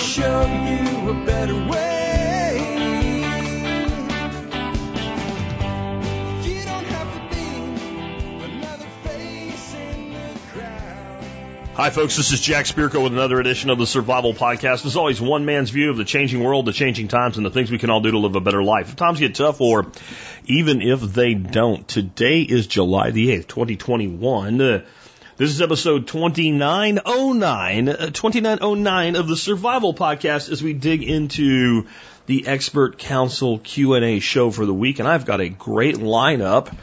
show you a better way. Hi, folks. This is Jack Spirko with another edition of the Survival Podcast. As always, one man's view of the changing world, the changing times, and the things we can all do to live a better life. If times get tough, or even if they don't. Today is July the 8th, 2021. Uh, this is episode 2909, uh, 2909 of the Survival Podcast as we dig into the Expert Council Q&A show for the week. And I've got a great lineup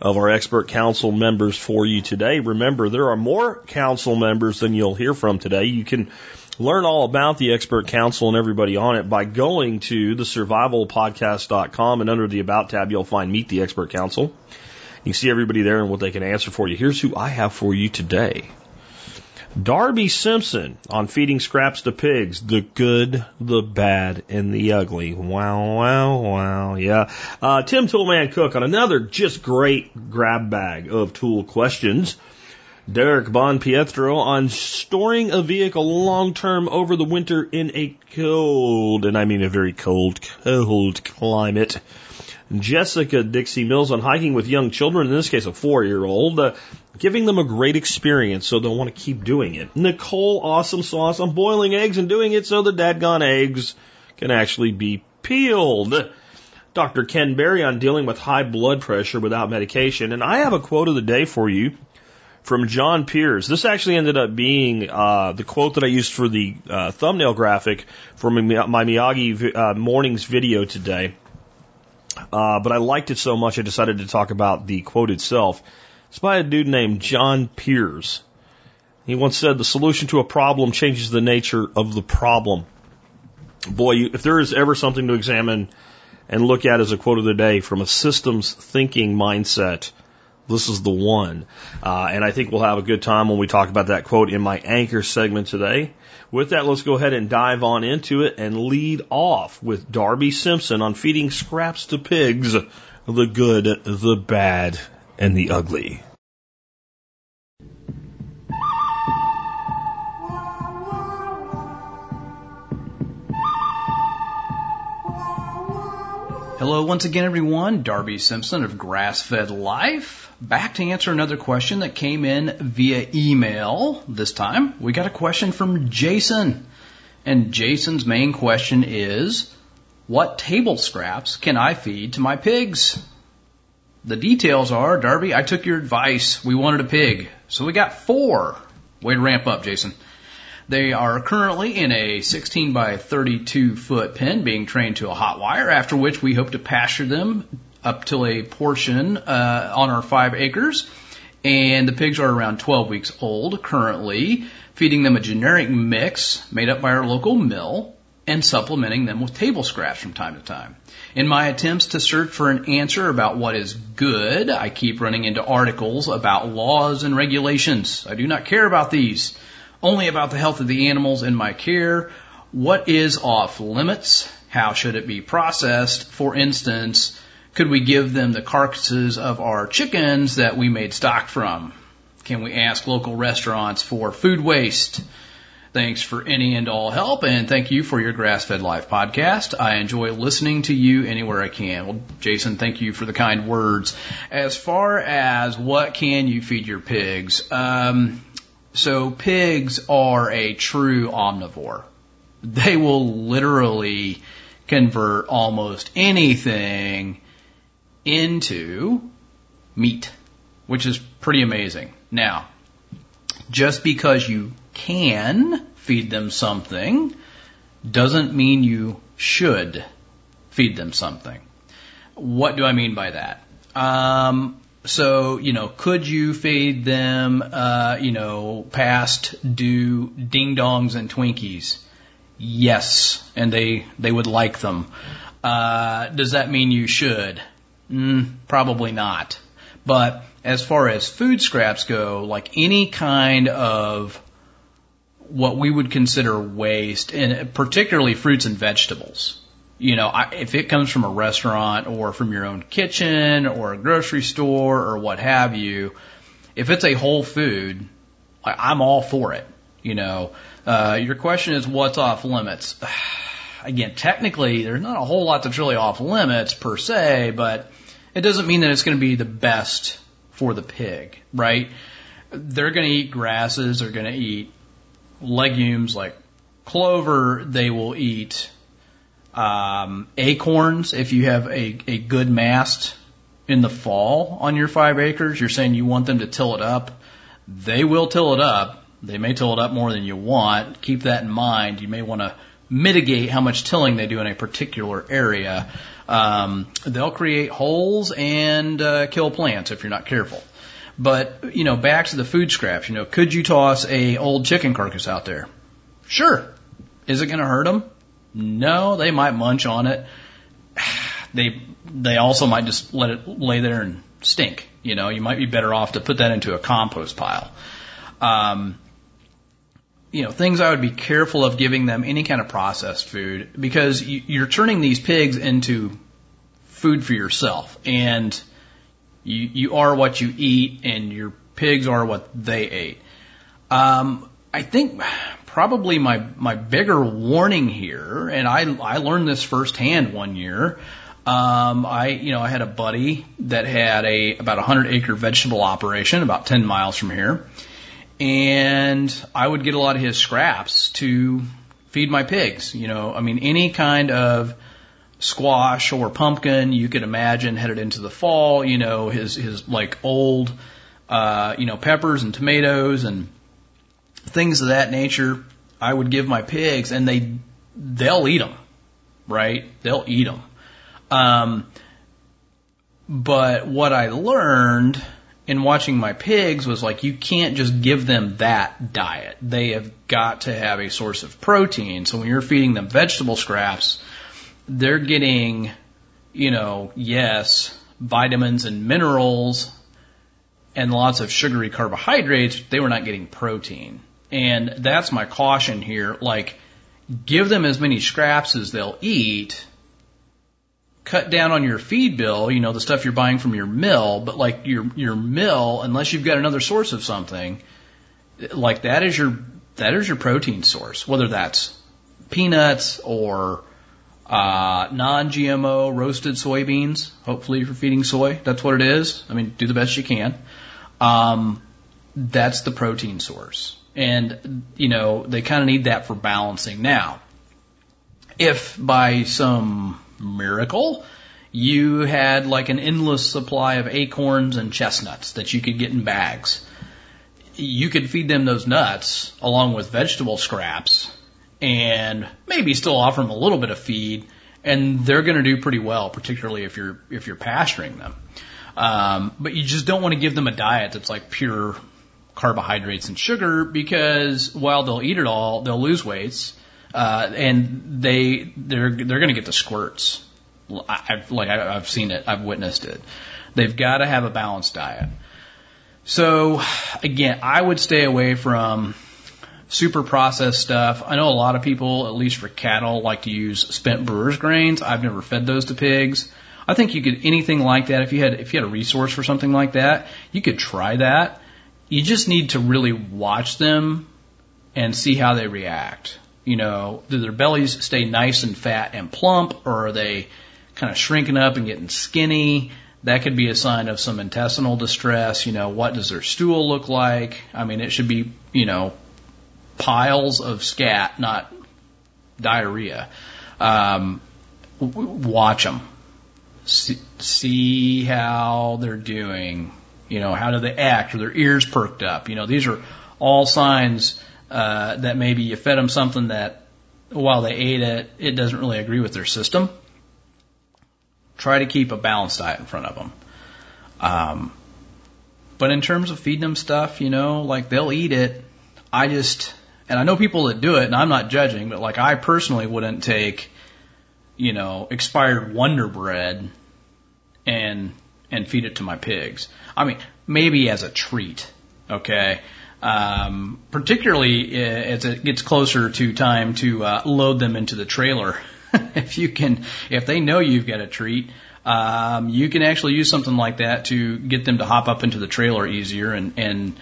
of our expert council members for you today. Remember, there are more council members than you'll hear from today. You can learn all about the expert council and everybody on it by going to the survivalpodcast.com and under the about tab, you'll find meet the expert council. You can see everybody there and what they can answer for you. Here's who I have for you today. Darby Simpson on feeding scraps to pigs, the good, the bad, and the ugly. Wow, wow, wow, yeah. Uh, Tim Toolman Cook on another just great grab bag of tool questions. Derek Bon Pietro on storing a vehicle long term over the winter in a cold, and I mean a very cold, cold climate. Jessica Dixie Mills on hiking with young children, in this case a four year old, uh, giving them a great experience so they'll want to keep doing it. Nicole Awesome Sauce on boiling eggs and doing it so the dadgone eggs can actually be peeled. Dr. Ken Berry on dealing with high blood pressure without medication. And I have a quote of the day for you from John Pierce. This actually ended up being uh, the quote that I used for the uh, thumbnail graphic for my, my Miyagi uh, mornings video today. Uh, but I liked it so much I decided to talk about the quote itself. It's by a dude named John Pierce. He once said, the solution to a problem changes the nature of the problem. Boy, you, if there is ever something to examine and look at as a quote of the day from a systems thinking mindset, this is the one. Uh, and I think we'll have a good time when we talk about that quote in my anchor segment today. With that, let's go ahead and dive on into it and lead off with Darby Simpson on feeding scraps to pigs, the good, the bad, and the ugly. Hello once again everyone, Darby Simpson of Grass Fed Life, back to answer another question that came in via email this time. We got a question from Jason, and Jason's main question is, what table scraps can I feed to my pigs? The details are, Darby, I took your advice. We wanted a pig. So we got four. Way to ramp up, Jason. They are currently in a 16 by 32 foot pen being trained to a hot wire, after which we hope to pasture them up till a portion uh, on our five acres. And the pigs are around 12 weeks old currently, feeding them a generic mix made up by our local mill and supplementing them with table scraps from time to time. In my attempts to search for an answer about what is good, I keep running into articles about laws and regulations. I do not care about these only about the health of the animals in my care. What is off limits? How should it be processed? For instance, could we give them the carcasses of our chickens that we made stock from? Can we ask local restaurants for food waste? Thanks for any and all help, and thank you for your Grass Fed Life podcast. I enjoy listening to you anywhere I can. Well, Jason, thank you for the kind words. As far as what can you feed your pigs, um, so pigs are a true omnivore. They will literally convert almost anything into meat, which is pretty amazing. Now, just because you can feed them something doesn't mean you should feed them something. What do I mean by that? Um, so, you know, could you feed them, uh, you know, past due ding dongs and Twinkies? Yes, and they they would like them. Uh, does that mean you should? Mm, probably not. But as far as food scraps go, like any kind of what we would consider waste, and particularly fruits and vegetables, you know, I, if it comes from a restaurant or from your own kitchen or a grocery store or what have you, if it's a whole food, I, I'm all for it. You know, uh, your question is what's off limits? Again, technically, there's not a whole lot that's really off limits per se, but it doesn't mean that it's going to be the best for the pig, right? They're going to eat grasses, they're going to eat legumes like clover, they will eat um, acorns if you have a, a good mast in the fall on your five acres. You're saying you want them to till it up. They will till it up. They may till it up more than you want. Keep that in mind. You may want to mitigate how much tilling they do in a particular area. Um, they'll create holes and uh, kill plants if you're not careful. But you know, back to the food scraps. You know, could you toss a old chicken carcass out there? Sure. Is it going to hurt them? No, they might munch on it. They they also might just let it lay there and stink. You know, you might be better off to put that into a compost pile. Um, you know, things I would be careful of giving them any kind of processed food because you, you're turning these pigs into food for yourself, and you you are what you eat, and your pigs are what they ate. Um, I think probably my my bigger warning here, and I I learned this firsthand one year. Um, I you know I had a buddy that had a about a hundred acre vegetable operation about ten miles from here, and I would get a lot of his scraps to feed my pigs. You know, I mean any kind of squash or pumpkin you could imagine headed into the fall. You know, his his like old uh, you know peppers and tomatoes and things of that nature. I would give my pigs, and they they'll eat them, right? They'll eat them. Um, but what I learned in watching my pigs was like you can't just give them that diet. They have got to have a source of protein. So when you're feeding them vegetable scraps, they're getting, you know, yes, vitamins and minerals and lots of sugary carbohydrates. They were not getting protein. And that's my caution here. Like, give them as many scraps as they'll eat. Cut down on your feed bill, you know, the stuff you're buying from your mill, but like your, your mill, unless you've got another source of something, like that is your, that is your protein source, whether that's peanuts or, uh, non-GMO roasted soybeans. Hopefully you're feeding soy, that's what it is. I mean, do the best you can. Um, that's the protein source. And, you know, they kind of need that for balancing. Now, if by some miracle you had like an endless supply of acorns and chestnuts that you could get in bags, you could feed them those nuts along with vegetable scraps and maybe still offer them a little bit of feed and they're going to do pretty well, particularly if you're, if you're pasturing them. Um, but you just don't want to give them a diet that's like pure carbohydrates and sugar because while they'll eat it all, they'll lose weights, uh, and they they're they're going to get the squirts. I've like I've seen it, I've witnessed it. They've got to have a balanced diet. So again, I would stay away from super processed stuff. I know a lot of people, at least for cattle, like to use spent brewer's grains. I've never fed those to pigs. I think you could anything like that if you had if you had a resource for something like that, you could try that you just need to really watch them and see how they react. You know, do their bellies stay nice and fat and plump, or are they kind of shrinking up and getting skinny? That could be a sign of some intestinal distress. You know, what does their stool look like? I mean, it should be, you know, piles of scat, not diarrhea. Um, watch them. See, see how they're doing. You know, how do they act? Are their ears perked up? You know, these are all signs uh, that maybe you fed them something that while they ate it, it doesn't really agree with their system. Try to keep a balanced diet in front of them. Um, but in terms of feeding them stuff, you know, like they'll eat it. I just, and I know people that do it, and I'm not judging, but like I personally wouldn't take, you know, expired Wonder Bread and and feed it to my pigs. I mean, maybe as a treat, okay? Um, particularly as it gets closer to time to uh, load them into the trailer. if you can, if they know you've got a treat, um, you can actually use something like that to get them to hop up into the trailer easier and, and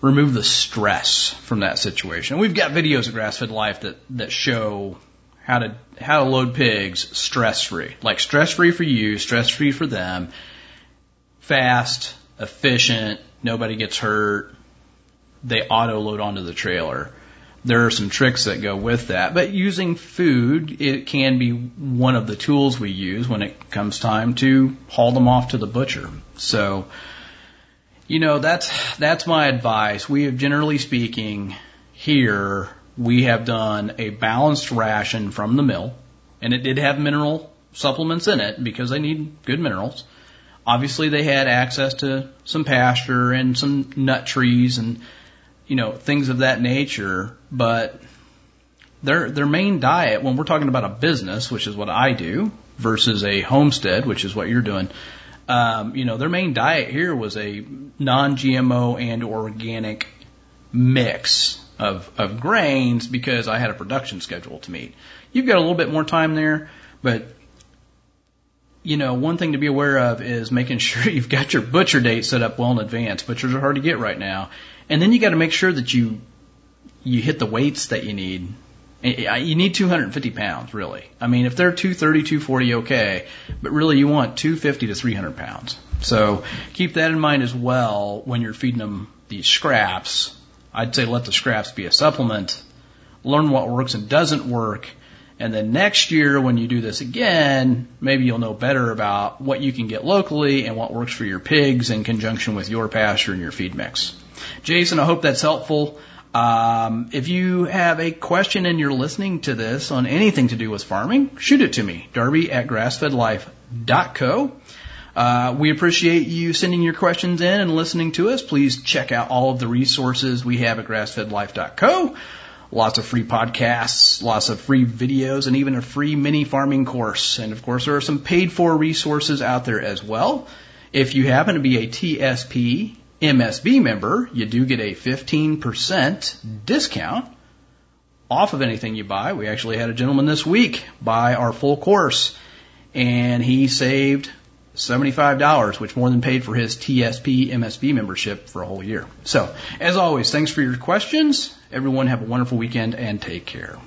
remove the stress from that situation. We've got videos at Grassfed Life that, that show how to, how to load pigs stress free. Like stress free for you, stress free for them, fast, efficient, nobody gets hurt, they auto load onto the trailer. There are some tricks that go with that, but using food, it can be one of the tools we use when it comes time to haul them off to the butcher. So, you know, that's, that's my advice. We have generally speaking here, we have done a balanced ration from the mill and it did have mineral supplements in it because they need good minerals. Obviously they had access to some pasture and some nut trees and you know, things of that nature, but their their main diet when we're talking about a business, which is what I do, versus a homestead, which is what you're doing, um, you know, their main diet here was a non-GMO and organic mix of of grains because I had a production schedule to meet. You've got a little bit more time there, but you know, one thing to be aware of is making sure you've got your butcher date set up well in advance. Butchers are hard to get right now. And then you got to make sure that you you hit the weights that you need. You need 250 pounds, really. I mean, if they're 230, 240, okay, but really you want 250 to 300 pounds. So keep that in mind as well when you're feeding them these scraps. I'd say let the scraps be a supplement. Learn what works and doesn't work. And then next year, when you do this again, maybe you'll know better about what you can get locally and what works for your pigs in conjunction with your pasture and your feed mix. Jason, I hope that's helpful. Um, if you have a question and you're listening to this on anything to do with farming, shoot it to me, Darby at grassfedlife.co. Uh, we appreciate you sending your questions in and listening to us. Please check out all of the resources we have at grassfedlife.co. Lots of free podcasts, lots of free videos, and even a free mini farming course. And of course, there are some paid for resources out there as well. If you happen to be a TSP MSB member, you do get a 15% discount off of anything you buy. We actually had a gentleman this week buy our full course and he saved $75, which more than paid for his TSP MSB membership for a whole year. So, as always, thanks for your questions. Everyone have a wonderful weekend and take care.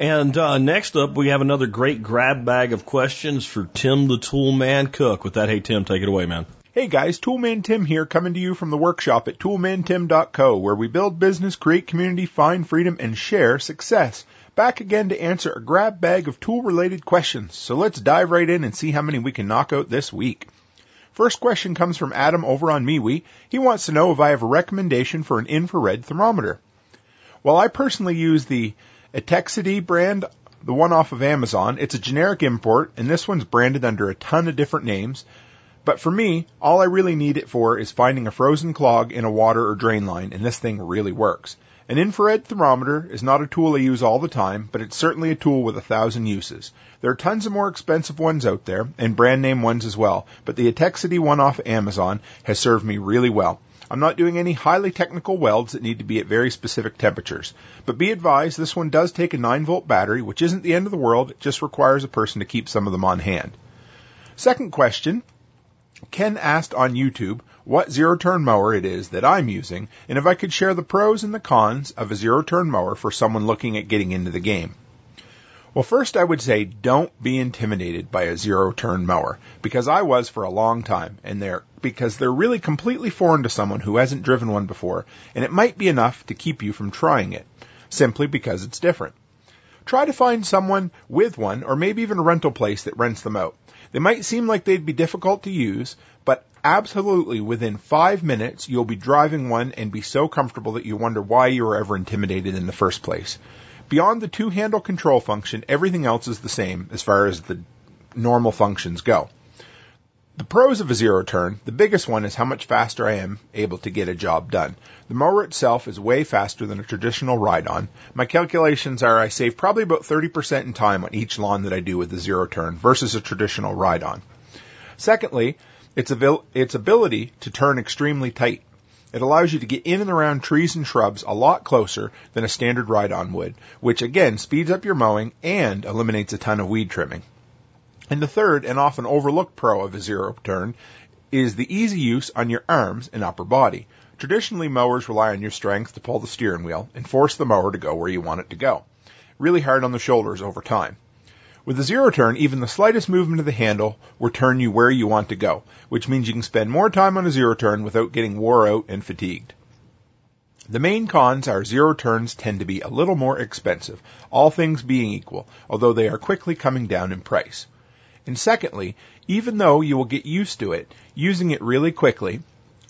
And uh, next up, we have another great grab bag of questions for Tim the Toolman Cook. With that, hey Tim, take it away, man. Hey guys, Toolman Tim here, coming to you from the workshop at toolmantim.co, where we build business, create community, find freedom, and share success. Back again to answer a grab bag of tool related questions. So let's dive right in and see how many we can knock out this week. First question comes from Adam over on MeWe. He wants to know if I have a recommendation for an infrared thermometer. Well, I personally use the Etekcity brand, the one off of Amazon. It's a generic import, and this one's branded under a ton of different names. But for me, all I really need it for is finding a frozen clog in a water or drain line, and this thing really works. An infrared thermometer is not a tool I use all the time, but it's certainly a tool with a thousand uses. There are tons of more expensive ones out there, and brand name ones as well, but the Etekcity one off Amazon has served me really well. I'm not doing any highly technical welds that need to be at very specific temperatures. But be advised, this one does take a 9 volt battery, which isn't the end of the world, it just requires a person to keep some of them on hand. Second question, Ken asked on YouTube what zero turn mower it is that I'm using and if I could share the pros and the cons of a zero turn mower for someone looking at getting into the game. Well, first I would say don't be intimidated by a zero turn mower because I was for a long time and they're because they're really completely foreign to someone who hasn't driven one before and it might be enough to keep you from trying it simply because it's different. Try to find someone with one or maybe even a rental place that rents them out. They might seem like they'd be difficult to use, but absolutely within five minutes you'll be driving one and be so comfortable that you wonder why you were ever intimidated in the first place. Beyond the two handle control function, everything else is the same as far as the normal functions go. The pros of a zero turn, the biggest one is how much faster I am able to get a job done. The mower itself is way faster than a traditional ride on. My calculations are I save probably about 30% in time on each lawn that I do with the zero turn versus a traditional ride on. Secondly, its, its ability to turn extremely tight. It allows you to get in and around trees and shrubs a lot closer than a standard ride on would, which again speeds up your mowing and eliminates a ton of weed trimming. And the third and often overlooked pro of a zero turn is the easy use on your arms and upper body. Traditionally, mowers rely on your strength to pull the steering wheel and force the mower to go where you want it to go. Really hard on the shoulders over time. With the zero turn, even the slightest movement of the handle will turn you where you want to go, which means you can spend more time on a zero turn without getting wore out and fatigued. The main cons are zero turns tend to be a little more expensive, all things being equal, although they are quickly coming down in price. And secondly, even though you will get used to it, using it really quickly,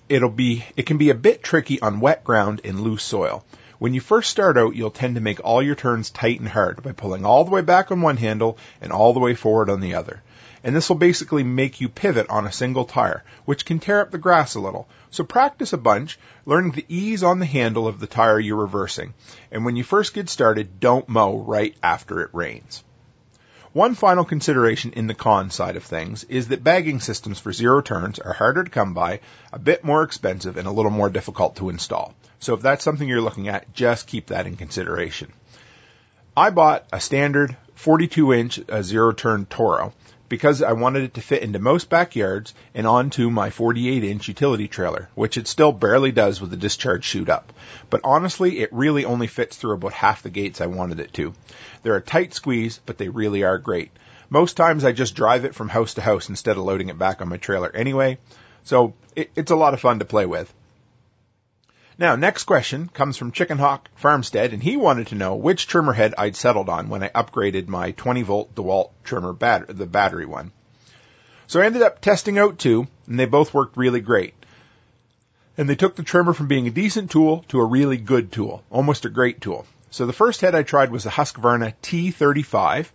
it'll be, it can be a bit tricky on wet ground and loose soil. When you first start out, you'll tend to make all your turns tight and hard by pulling all the way back on one handle and all the way forward on the other. And this will basically make you pivot on a single tire, which can tear up the grass a little. So practice a bunch, learning to ease on the handle of the tire you're reversing. And when you first get started, don't mow right after it rains. One final consideration in the con side of things is that bagging systems for zero turns are harder to come by, a bit more expensive, and a little more difficult to install. So if that's something you're looking at, just keep that in consideration. I bought a standard 42 inch uh, zero turn Toro because I wanted it to fit into most backyards and onto my 48 inch utility trailer, which it still barely does with the discharge chute up. But honestly, it really only fits through about half the gates I wanted it to. They're a tight squeeze, but they really are great. Most times I just drive it from house to house instead of loading it back on my trailer anyway, so it, it's a lot of fun to play with. Now, next question comes from Chicken Hawk Farmstead, and he wanted to know which trimmer head I'd settled on when I upgraded my 20 volt DeWalt trimmer bat- the battery one. So I ended up testing out two, and they both worked really great. And they took the trimmer from being a decent tool to a really good tool, almost a great tool. So the first head I tried was the Husqvarna T35,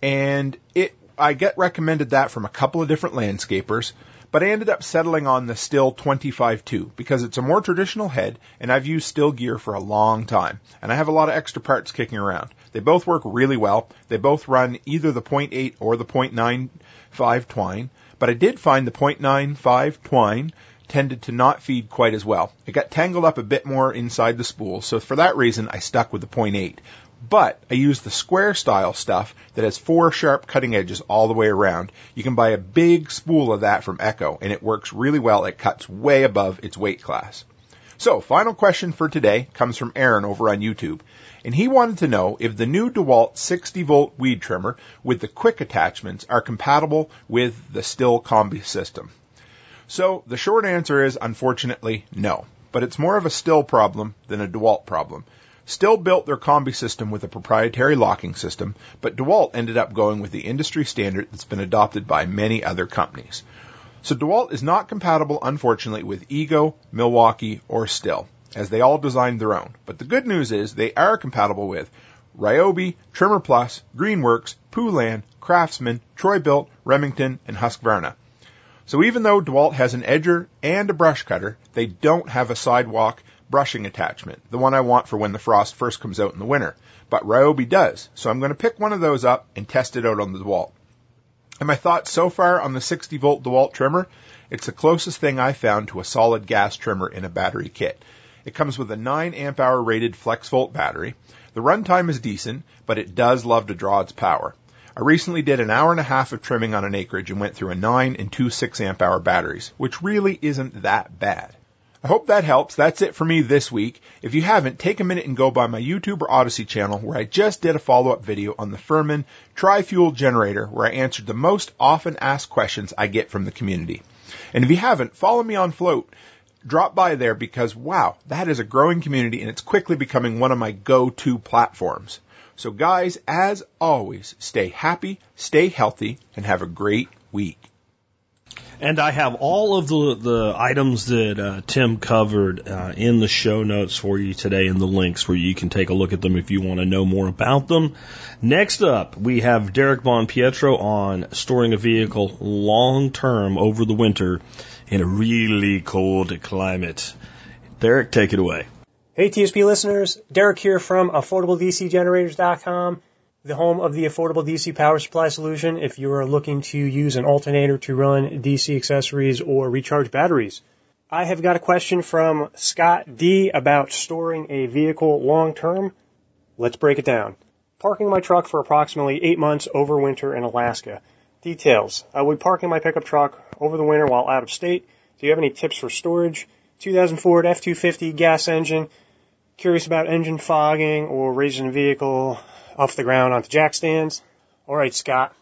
and it I get recommended that from a couple of different landscapers, but I ended up settling on the Stihl 25-2 because it's a more traditional head and I've used Stihl gear for a long time and I have a lot of extra parts kicking around. They both work really well. They both run either the 0.8 or the 0.95 twine, but I did find the 0.95 twine tended to not feed quite as well. It got tangled up a bit more inside the spool, so for that reason I stuck with the 0.8. But I use the square style stuff that has four sharp cutting edges all the way around. You can buy a big spool of that from Echo and it works really well. It cuts way above its weight class. So, final question for today comes from Aaron over on YouTube. And he wanted to know if the new DeWalt 60 volt weed trimmer with the quick attachments are compatible with the Stihl combi system. So, the short answer is unfortunately no. But it's more of a Stihl problem than a DeWalt problem. Stihl built their combi system with a proprietary locking system, but DeWalt ended up going with the industry standard that's been adopted by many other companies. So DeWalt is not compatible, unfortunately, with Ego, Milwaukee, or Stihl, as they all designed their own. But the good news is they are compatible with Ryobi, Trimmer Plus, Greenworks, Poulan, Craftsman, Troy-Bilt, Remington, and Husqvarna. So even though DeWalt has an edger and a brush cutter, they don't have a sidewalk brushing attachment, the one I want for when the frost first comes out in the winter. But Ryobi does, so I'm going to pick one of those up and test it out on the DeWalt. And my thoughts so far on the 60 volt DeWalt trimmer, it's the closest thing I found to a solid gas trimmer in a battery kit. It comes with a 9 amp hour rated flex volt battery. The runtime is decent, but it does love to draw its power. I recently did an hour and a half of trimming on an acreage and went through a 9 and two 6 amp hour batteries, which really isn't that bad. I hope that helps. That's it for me this week. If you haven't, take a minute and go by my YouTube or Odysee channel where I just did a follow-up video on the Firman tri-fuel generator where I answered the most often asked questions I get from the community. And if you haven't, follow me on Flote. Drop by there because wow, that is a growing community and it's quickly becoming one of my go-to platforms. So guys, as always, stay happy, stay healthy, and have a great week. And I have all of the, the items that uh, Tim covered uh, in the show notes for you today in the links where you can take a look at them if you want to know more about them. Next up, we have Derek Von Pietro on storing a vehicle long term over the winter in a really cold climate. Derek, take it away. Hey TSP listeners, Derek here from AffordableDCGenerators.com the home of the affordable DC power supply solution if you are looking to use an alternator to run DC accessories or recharge batteries. I have got a question from Scott D about storing a vehicle long term. Let's break it down. Parking my truck for approximately eight months over winter in Alaska. Details. I would park in my pickup truck over the winter while out of state. Do you have any tips for storage? 2000 Ford F-250 gas engine. Curious about engine fogging or raising a vehicle off the ground onto jack stands. Alright, Scott.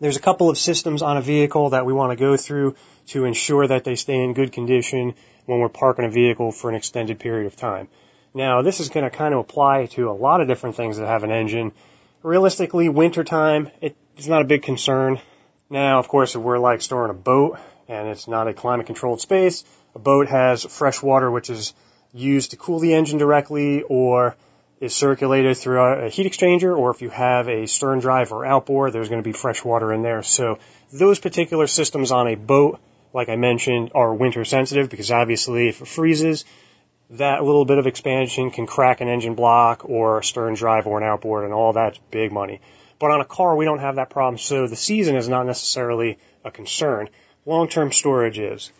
There's a couple of systems on a vehicle that we want to go through to ensure that they stay in good condition when we're parking a vehicle for an extended period of time. Now, this is going to kind of apply to a lot of different things that have an engine. Realistically, wintertime, it's not a big concern. Now, of course, if we're like storing a boat and it's not a climate controlled space, a boat has fresh water which is used to cool the engine directly or is circulated through a heat exchanger, or if you have a stern drive or outboard, there's going to be fresh water in there. So those particular systems on a boat, like I mentioned, are winter sensitive because obviously if it freezes, that little bit of expansion can crack an engine block or a stern drive or an outboard and all that's big money. But on a car, we don't have that problem. So the season is not necessarily a concern. Long-term storage is.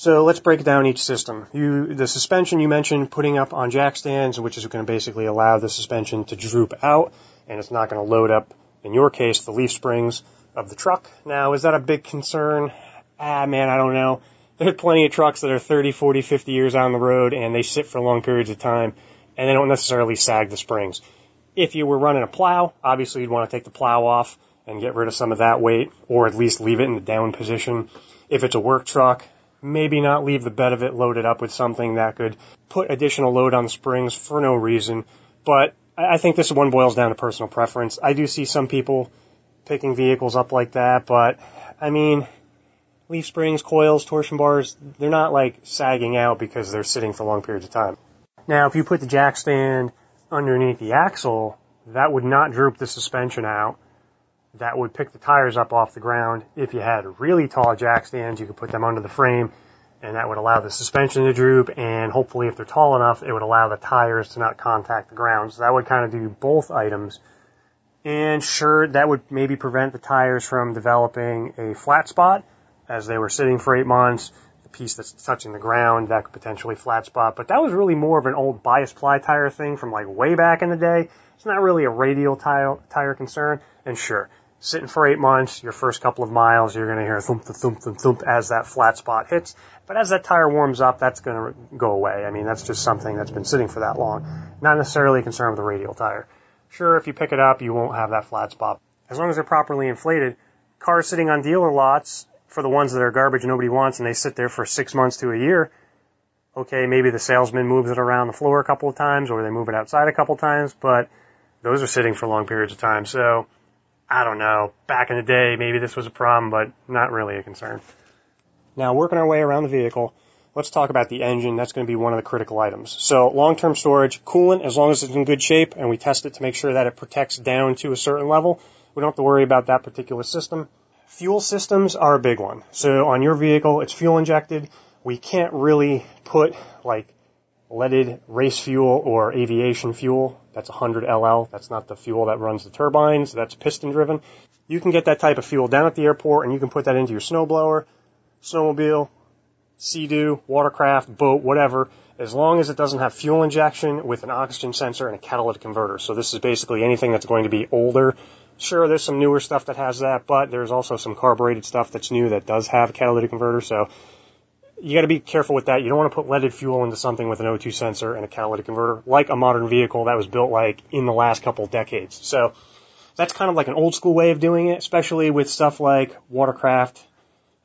So let's break down each system. You, the suspension you mentioned putting up on jack stands, which is going to basically allow the suspension to droop out and it's not going to load up, in your case, the leaf springs of the truck. Now, is that a big concern? Ah, man, I don't know. There are plenty of trucks that are 30, 40, 50 years on the road and they sit for long periods of time and they don't necessarily sag the springs. If you were running a plow, obviously you'd want to take the plow off and get rid of some of that weight or at least leave it in the down position. If it's a work truck, maybe not leave the bed of it loaded up with something that could put additional load on the springs for no reason. But I think this one boils down to personal preference. I do see some people picking vehicles up like that, but I mean, leaf springs, coils, torsion bars, they're not like sagging out because they're sitting for long periods of time. Now, if you put the jack stand underneath the axle, that would not droop the suspension out that would pick the tires up off the ground. If you had really tall jack stands, you could put them under the frame and that would allow the suspension to droop and hopefully if they're tall enough, it would allow the tires to not contact the ground. So that would kind of do both items. And sure, that would maybe prevent the tires from developing a flat spot as they were sitting for eight months. The piece that's touching the ground, that could potentially flat spot. But that was really more of an old bias ply tire thing from like way back in the day. It's not really a radial tire, tire concern. And sure, sitting for eight months, your first couple of miles, you're going to hear thump, thump, thump, thump as that flat spot hits. But as that tire warms up, that's going to go away. I mean, that's just something that's been sitting for that long. Not necessarily a concern with the radial tire. Sure, if you pick it up, you won't have that flat spot. As long as they're properly inflated, cars sitting on dealer lots for the ones that are garbage nobody wants and they sit there for six months to a year, okay, maybe the salesman moves it around the floor a couple of times or they move it outside a couple of times, but those are sitting for long periods of time. So I don't know. Back in the day, maybe this was a problem, but not really a concern. Now, working our way around the vehicle, let's talk about the engine. That's going to be one of the critical items. So, long-term storage, coolant, as long as it's in good shape, and we test it to make sure that it protects down to a certain level, we don't have to worry about that particular system. Fuel systems are a big one. So, on your vehicle, it's fuel injected. We can't really put like leaded race fuel or aviation fuel. That's 100 LL. That's not the fuel that runs the turbines. That's piston driven. You can get that type of fuel down at the airport and you can put that into your snowblower, snowmobile, sea-doo, watercraft, boat, whatever, as long as it doesn't have fuel injection with an oxygen sensor and a catalytic converter. So this is basically anything that's going to be older. Sure, there's some newer stuff that has that, but there's also some carbureted stuff that's new that does have a catalytic converter. So you got to be careful with that. You don't want to put leaded fuel into something with an O2 sensor and a catalytic converter, like a modern vehicle that was built like in the last couple decades. So that's kind of like an old school way of doing it, especially with stuff like watercraft,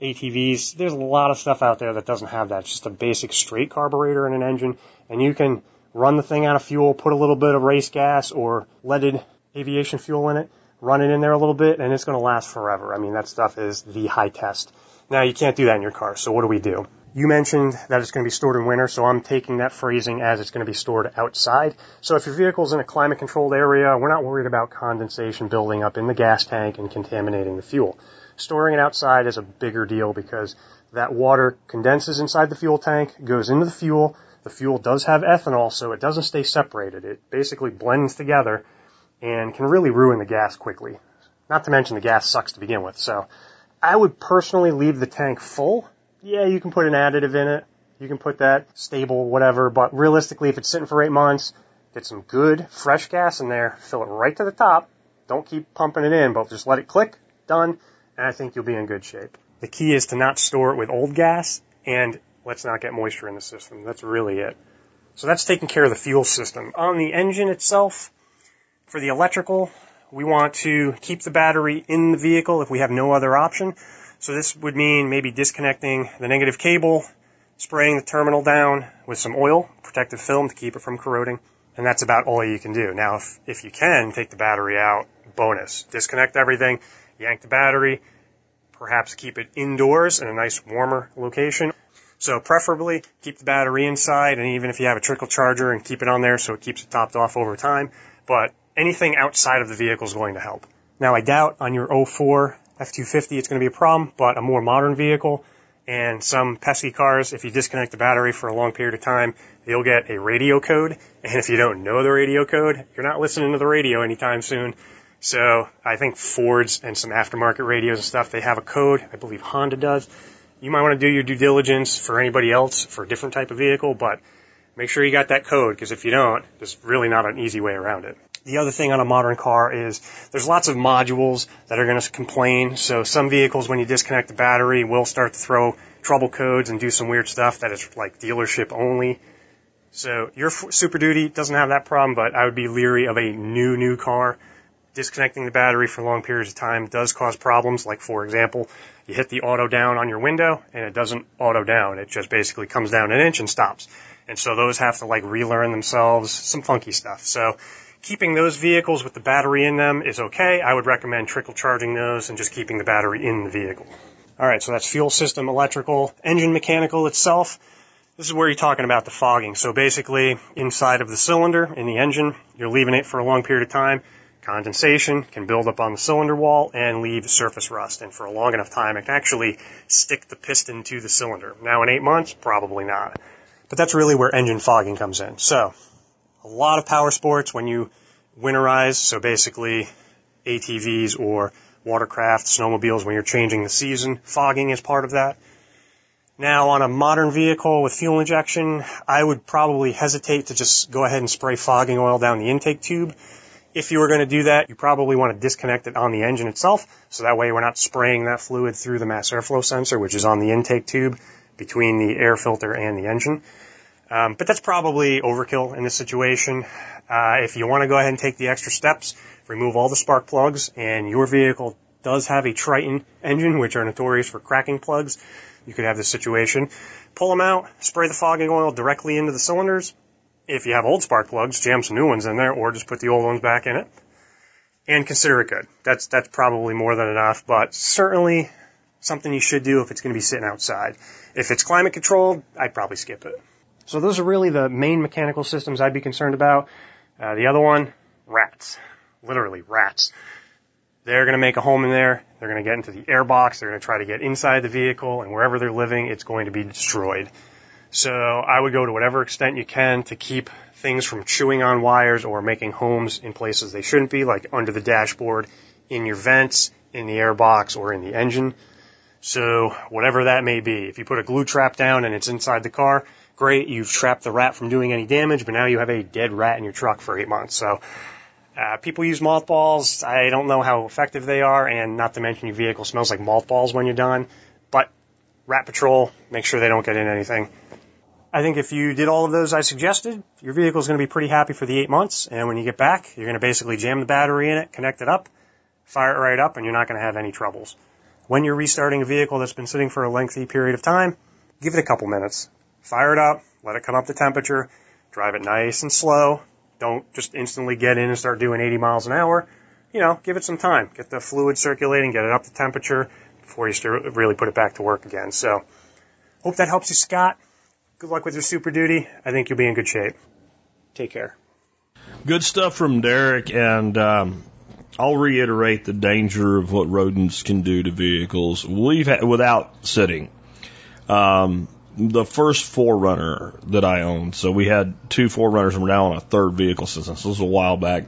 ATVs. There's a lot of stuff out there that doesn't have that. It's just a basic straight carburetor in an engine, and you can run the thing out of fuel, put a little bit of race gas or leaded aviation fuel in it, run it in there a little bit, and it's going to last forever. I mean, that stuff is the high test. Now you can't do that in your car, so what do we do? You mentioned that it's going to be stored in winter, so I'm taking that phrasing as it's going to be stored outside. So if your vehicle's in a climate controlled area, we're not worried about condensation building up in the gas tank and contaminating the fuel. Storing it outside is a bigger deal because that water condenses inside the fuel tank, goes into the fuel. The fuel does have ethanol, so it doesn't stay separated. It basically blends together and can really ruin the gas quickly. Not to mention the gas sucks to begin with. So I would personally leave the tank full yeah, you can put an additive in it. You can put that Sta-Bil, whatever. But realistically, if it's sitting for eight months, get some good fresh gas in there, fill it right to the top. Don't keep pumping it in, but just let it click, done, and I think you'll be in good shape. The key is to not store it with old gas and let's not get moisture in the system. That's really it. So that's taking care of the fuel system. On the engine itself, for the electrical, we want to keep the battery in the vehicle if we have no other option. So this would mean maybe disconnecting the negative cable, spraying the terminal down with some oil, protective film to keep it from corroding, and that's about all you can do. Now, if, if you can take the battery out, bonus. Disconnect everything, yank the battery, perhaps keep it indoors in a nice warmer location. So preferably keep the battery inside and even if you have a trickle charger and keep it on there so it keeps it topped off over time. But anything outside of the vehicle is going to help. Now I doubt on your 04 F250 it's going to be a problem, but a more modern vehicle and some pesky cars, if you disconnect the battery for a long period of time, you'll get a radio code. And if you don't know the radio code, you're not listening to the radio anytime soon. So I think Ford's and some aftermarket radios and stuff, they have a code. I believe Honda does. You might want to do your due diligence for anybody else for a different type of vehicle, but make sure you got that code because if you don't, there's really not an easy way around it. The other thing on a modern car is there's lots of modules that are going to complain. So some vehicles, when you disconnect the battery, will start to throw trouble codes and do some weird stuff that is like dealership only. So your Super Duty doesn't have that problem, but I would be leery of a new, new car. Disconnecting the battery for long periods of time does cause problems. Like for example, you hit the auto down on your window and it doesn't auto down. It just basically comes down an inch and stops. And so those have to like relearn themselves, some funky stuff. So keeping those vehicles with the battery in them is okay. I would recommend trickle charging those and just keeping the battery in the vehicle. All right, so that's fuel system, electrical, engine mechanical itself. This is where you're talking about the fogging. So basically, inside of the cylinder in the engine, you're leaving it for a long period of time. Condensation can build up on the cylinder wall and leave surface rust. And for a long enough time, it can actually stick the piston to the cylinder. Now in eight months, probably not. But that's really where engine fogging comes in. So a lot of power sports when you winterize, so basically ATVs or watercraft, snowmobiles when you're changing the season, fogging is part of that. Now on a modern vehicle with fuel injection, I would probably hesitate to just go ahead and spray fogging oil down the intake tube. If you were going to do that, you probably want to disconnect it on the engine itself, so that way we're not spraying that fluid through the mass airflow sensor, which is on the intake tube between the air filter and the engine. Um, but that's probably overkill in this situation. Uh, if you want to go ahead and take the extra steps, remove all the spark plugs, and your vehicle does have a Triton engine, which are notorious for cracking plugs, you could have this situation. Pull them out, spray the fogging oil directly into the cylinders. If you have old spark plugs, jam some new ones in there, or just put the old ones back in it. And consider it good. That's that's probably more than enough, but certainly something you should do if it's going to be sitting outside. If it's climate controlled, I'd probably skip it. So those are really the main mechanical systems I'd be concerned about. Uh, the other one, rats. Literally rats. They're going to make a home in there. They're going to get into the airbox. They're going to try to get inside the vehicle, and wherever they're living, it's going to be destroyed. So I would go to whatever extent you can to keep things from chewing on wires or making homes in places they shouldn't be, like under the dashboard, in your vents, in the airbox, or in the engine. So whatever that may be, if you put a glue trap down and it's inside the car, great, you've trapped the rat from doing any damage, but now you have a dead rat in your truck for eight months. So, uh, people use mothballs. I don't know how effective they are, and not to mention your vehicle smells like mothballs when you're done. But rat patrol, make sure they don't get in anything. I think if you did all of those I suggested, your vehicle is going to be pretty happy for the eight months. And when you get back, you're going to basically jam the battery in it, connect it up, fire it right up, and you're not going to have any troubles. When you're restarting a vehicle that's been sitting for a lengthy period of time, give it a couple minutes fire it up, let it come up to temperature, drive it nice and slow. Don't just instantly get in and start doing 80 miles an hour. You know, give it some time. Get the fluid circulating, get it up to temperature before you really put it back to work again. So, hope that helps you, Scott. Good luck with your Super Duty. I think you'll be in good shape. Take care. Good stuff from Derek, and um, I'll reiterate the danger of what rodents can do to vehicles. We've had, without sitting. Um, the first 4Runner that I owned. So we had two 4Runners and we're now on a third vehicle since this was a while back.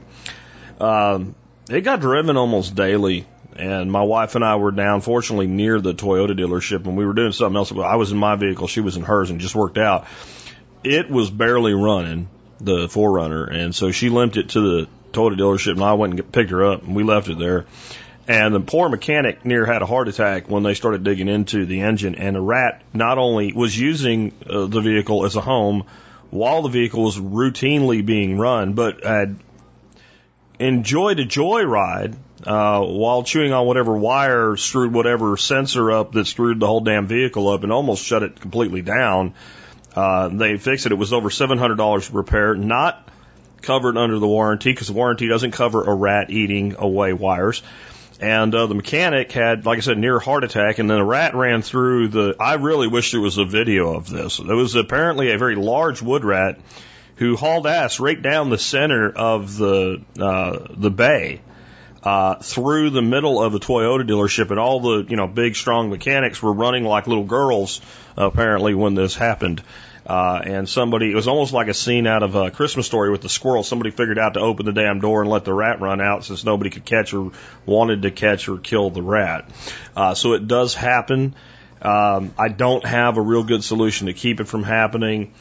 Um, it got driven almost daily. And my wife and I were down, fortunately, near the Toyota dealership, and we were doing something else. I was in my vehicle, she was in hers, and just worked out. It was barely running, the 4Runner, and so she limped it to the Toyota dealership, and I went and picked her up, and we left it there. And the poor mechanic near had a heart attack when they started digging into the engine. And the rat not only was using uh, the vehicle as a home while the vehicle was routinely being run, but had enjoyed a joyride uh, while chewing on whatever wire screwed whatever sensor up that screwed the whole damn vehicle up and almost shut it completely down. Uh, they fixed it. It was over $700 to repair, not covered under the warranty because the warranty doesn't cover a rat eating away wires. And uh, the mechanic had, like I said, near heart attack, and then a rat ran through the. I really wish there was a video of this. There was apparently a very large wood rat who hauled ass right down the center of the uh, the bay uh, through the middle of the Toyota dealership, and all the you know big strong mechanics were running like little girls apparently when this happened. Uh, and somebody, it was almost like a scene out of a Christmas story with the squirrel. Somebody figured out to open the damn door and let the rat run out since nobody could catch or wanted to catch or kill the rat. Uh, so it does happen. Um, I don't have a real good solution to keep it from happening.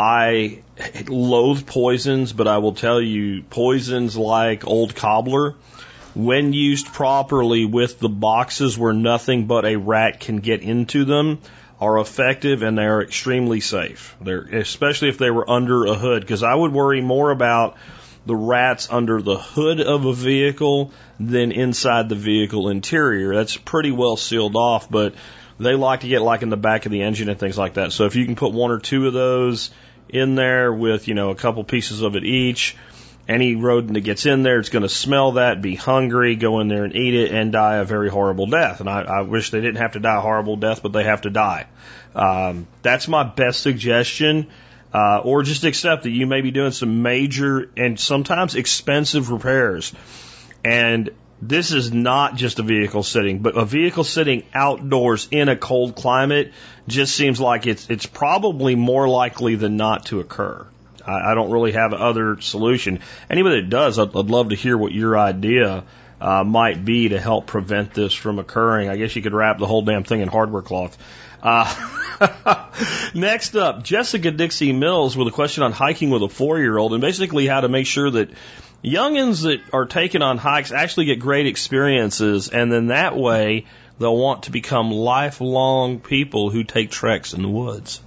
I loathe poisons, but I will tell you, poisons like old cobbler, when used properly with the boxes where nothing but a rat can get into them, are effective and they are extremely safe. They're, especially if they were under a hood, because I would worry more about the rats under the hood of a vehicle than inside the vehicle interior. That's pretty well sealed off, but they like to get like in the back of the engine and things like that. So if you can put one or two of those in there with, you know, a couple pieces of it each, any rodent that gets in there, it's going to smell that, be hungry, go in there and eat it, and die a very horrible death. And I, I wish they didn't have to die a horrible death, but they have to die. Um, that's my best suggestion. Uh, or just accept that you may be doing some major and sometimes expensive repairs. And this is not just a vehicle sitting, but a vehicle sitting outdoors in a cold climate just seems like it's it's probably more likely than not to occur. I, I don't really have other solution. Anybody that does, I'd, I'd love to hear what your idea uh, might be to help prevent this from occurring. I guess you could wrap the whole damn thing in hardware cloth. Uh, next up, Jessica Dixie Mills with a question on hiking with a four year old and basically how to make sure that youngins that are taken on hikes actually get great experiences and then that way they'll want to become lifelong people who take treks in the woods.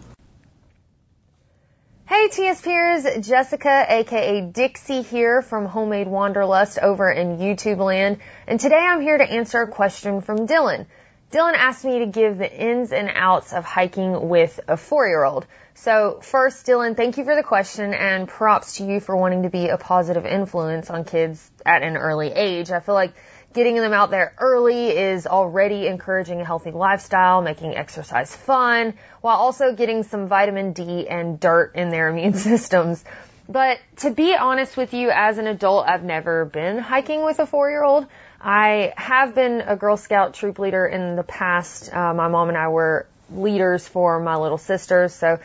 Hey TSPers, Jessica aka Dixie here from Homemade Wanderlust over in YouTube land, and today I'm here to answer a question from Dylan. Dylan asked me to give the ins and outs of hiking with a four-year-old. So first, Dylan, thank you for the question and props to you for wanting to be a positive influence on kids at an early age. I feel like Getting them out there early is already encouraging a healthy lifestyle, making exercise fun, while also getting some vitamin D and dirt in their immune systems. But to be honest with you, as an adult, I've never been hiking with a four-year-old. I have been a Girl Scout troop leader in the past. Uh, my mom and I were leaders for my little sisters, so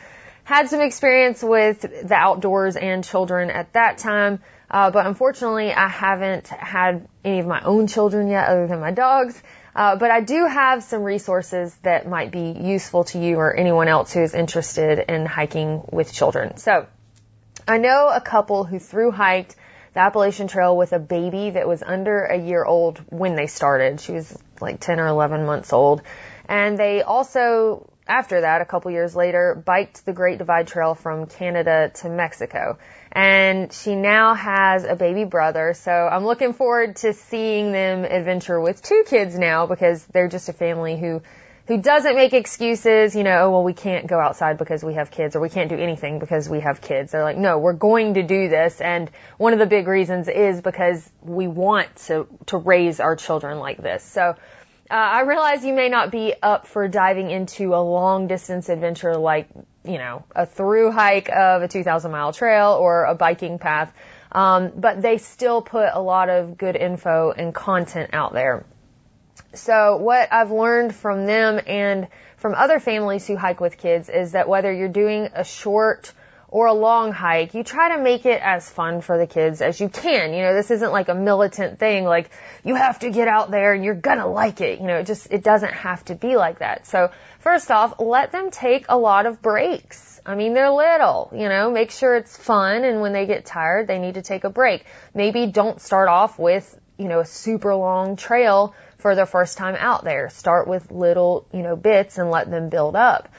had some experience with the outdoors and children at that time. Uh, but unfortunately, I haven't had any of my own children yet other than my dogs. Uh, but I do have some resources that might be useful to you or anyone else who is interested in hiking with children. So I know a couple who through hiked the Appalachian Trail with a baby that was under a year old when they started. She was like 10 or 11 months old. And they also, after that, a couple years later, biked the Great Divide Trail from Canada to Mexico and she now has a baby brother. So I'm looking forward to seeing them adventure with two kids now because they're just a family who who doesn't make excuses, you know, oh, well, we can't go outside because we have kids or we can't do anything because we have kids. They're like, no, we're going to do this. And one of the big reasons is because we want to, to raise our children like this. So, uh, I realize you may not be up for diving into a long distance adventure like you know, a through hike of a 2,000 mile trail or a biking path. Um, but they still put a lot of good info and content out there. So what I've learned from them and from other families who hike with kids is that whether you're doing a short or a long hike, you try to make it as fun for the kids as you can. You know, this isn't like a militant thing, like you have to get out there and you're gonna like it. You know, it just, it doesn't have to be like that. So first off, let them take a lot of breaks. I mean, they're little, you know, make sure it's fun and when they get tired, they need to take a break. Maybe don't start off with you know, a super long trail for their first time out there. Start with little, you know, bits and let them build up.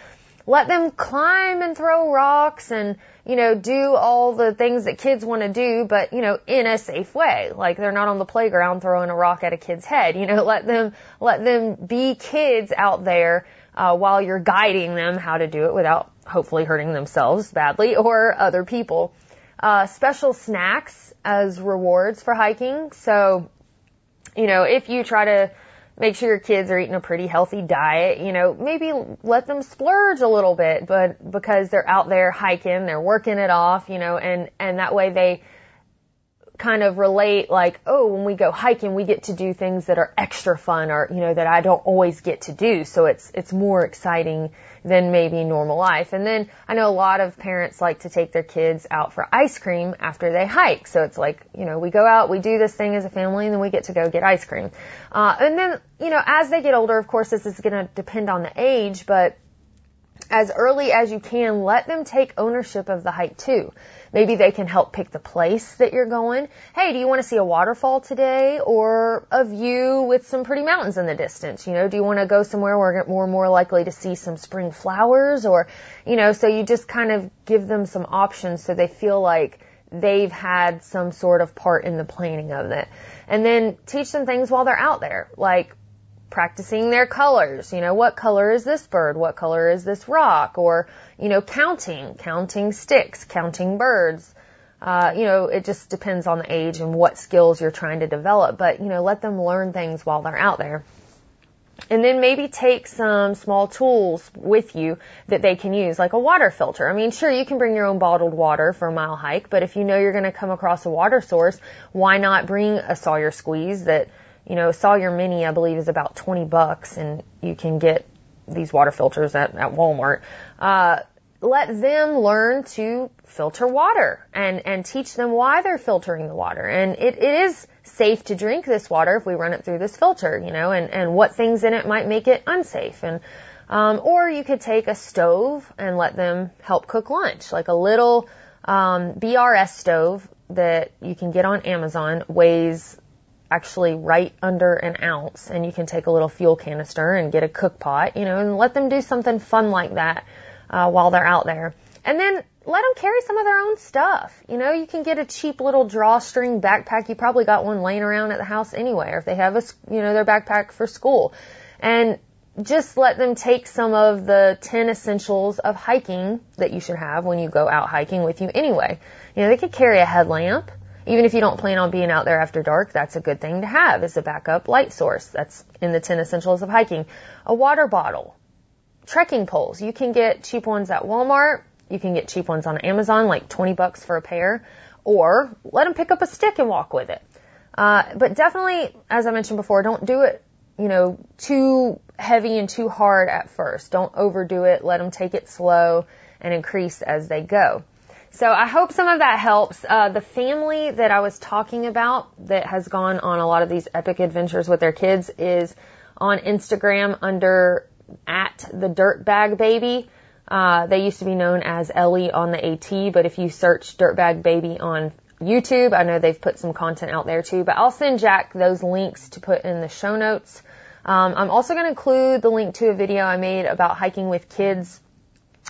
Let them climb and throw rocks and, you know, do all the things that kids want to do, but, you know, in a safe way. Like they're not on the playground throwing a rock at a kid's head. You know, let them, let them be kids out there, uh, while you're guiding them how to do it without hopefully hurting themselves badly or other people. Uh, special snacks as rewards for hiking. So, you know, if you try to make sure your kids are eating a pretty healthy diet, you know, maybe let them splurge a little bit, but because they're out there hiking, they're working it off, you know, and, and that way they, kind of relate like, oh, when we go hiking, we get to do things that are extra fun or, you know, that I don't always get to do. So it's, it's more exciting than maybe normal life. And then I know a lot of parents like to take their kids out for ice cream after they hike. So it's like, you know, we go out, we do this thing as a family and then we get to go get ice cream. Uh, and then, you know, as they get older, of course, this is going to depend on the age, but as early as you can, let them take ownership of the hike too. Maybe they can help pick the place that you're going. Hey, do you want to see a waterfall today or a view with some pretty mountains in the distance? You know, do you want to go somewhere where we're more likely to see some spring flowers or, you know, so you just kind of give them some options so they feel like they've had some sort of part in the planning of it. And then teach them things while they're out there, like practicing their colors. You know, what color is this bird? What color is this rock? Or, you know, counting, counting sticks, counting birds. Uh, you know, it just depends on the age and what skills you're trying to develop, but, you know, let them learn things while they're out there. And then maybe take some small tools with you that they can use, like a water filter. I mean, sure, you can bring your own bottled water for a mile hike, but if you know you're going to come across a water source, why not bring a Sawyer squeeze that, you know, Sawyer Mini, I believe, is about 20 bucks and you can get these water filters at, at Walmart. Uh, let them learn to filter water and, and teach them why they're filtering the water. And it, it is safe to drink this water if we run it through this filter, you know, and, and what things in it might make it unsafe. And, um, or you could take a stove and let them help cook lunch, like a little, um, BRS stove that you can get on Amazon weighs actually right under an ounce and you can take a little fuel canister and get a cook pot, you know, and let them do something fun like that uh, while they're out there. And then let them carry some of their own stuff. You know, you can get a cheap little drawstring backpack. You probably got one laying around at the house anyway, or if they have a, you know, their backpack for school. And just let them take some of the 10 essentials of hiking that you should have when you go out hiking with you anyway. You know, they could carry a headlamp. Even if you don't plan on being out there after dark, that's a good thing to have as a backup light source. That's in the 10 essentials of hiking. A water bottle. Trekking poles. You can get cheap ones at Walmart. You can get cheap ones on Amazon, like 20 bucks for a pair. Or let them pick up a stick and walk with it. Uh, but definitely, as I mentioned before, don't do it, you know, too heavy and too hard at first. Don't overdo it. Let them take it slow and increase as they go. So I hope some of that helps. Uh, the family that I was talking about that has gone on a lot of these epic adventures with their kids is on Instagram under at the Dirtbag Baby. Uh, they used to be known as Ellie on the AT, but if you search Dirtbag Baby on YouTube, I know they've put some content out there too. But I'll send Jack those links to put in the show notes. Um, I'm also going to include the link to a video I made about hiking with kids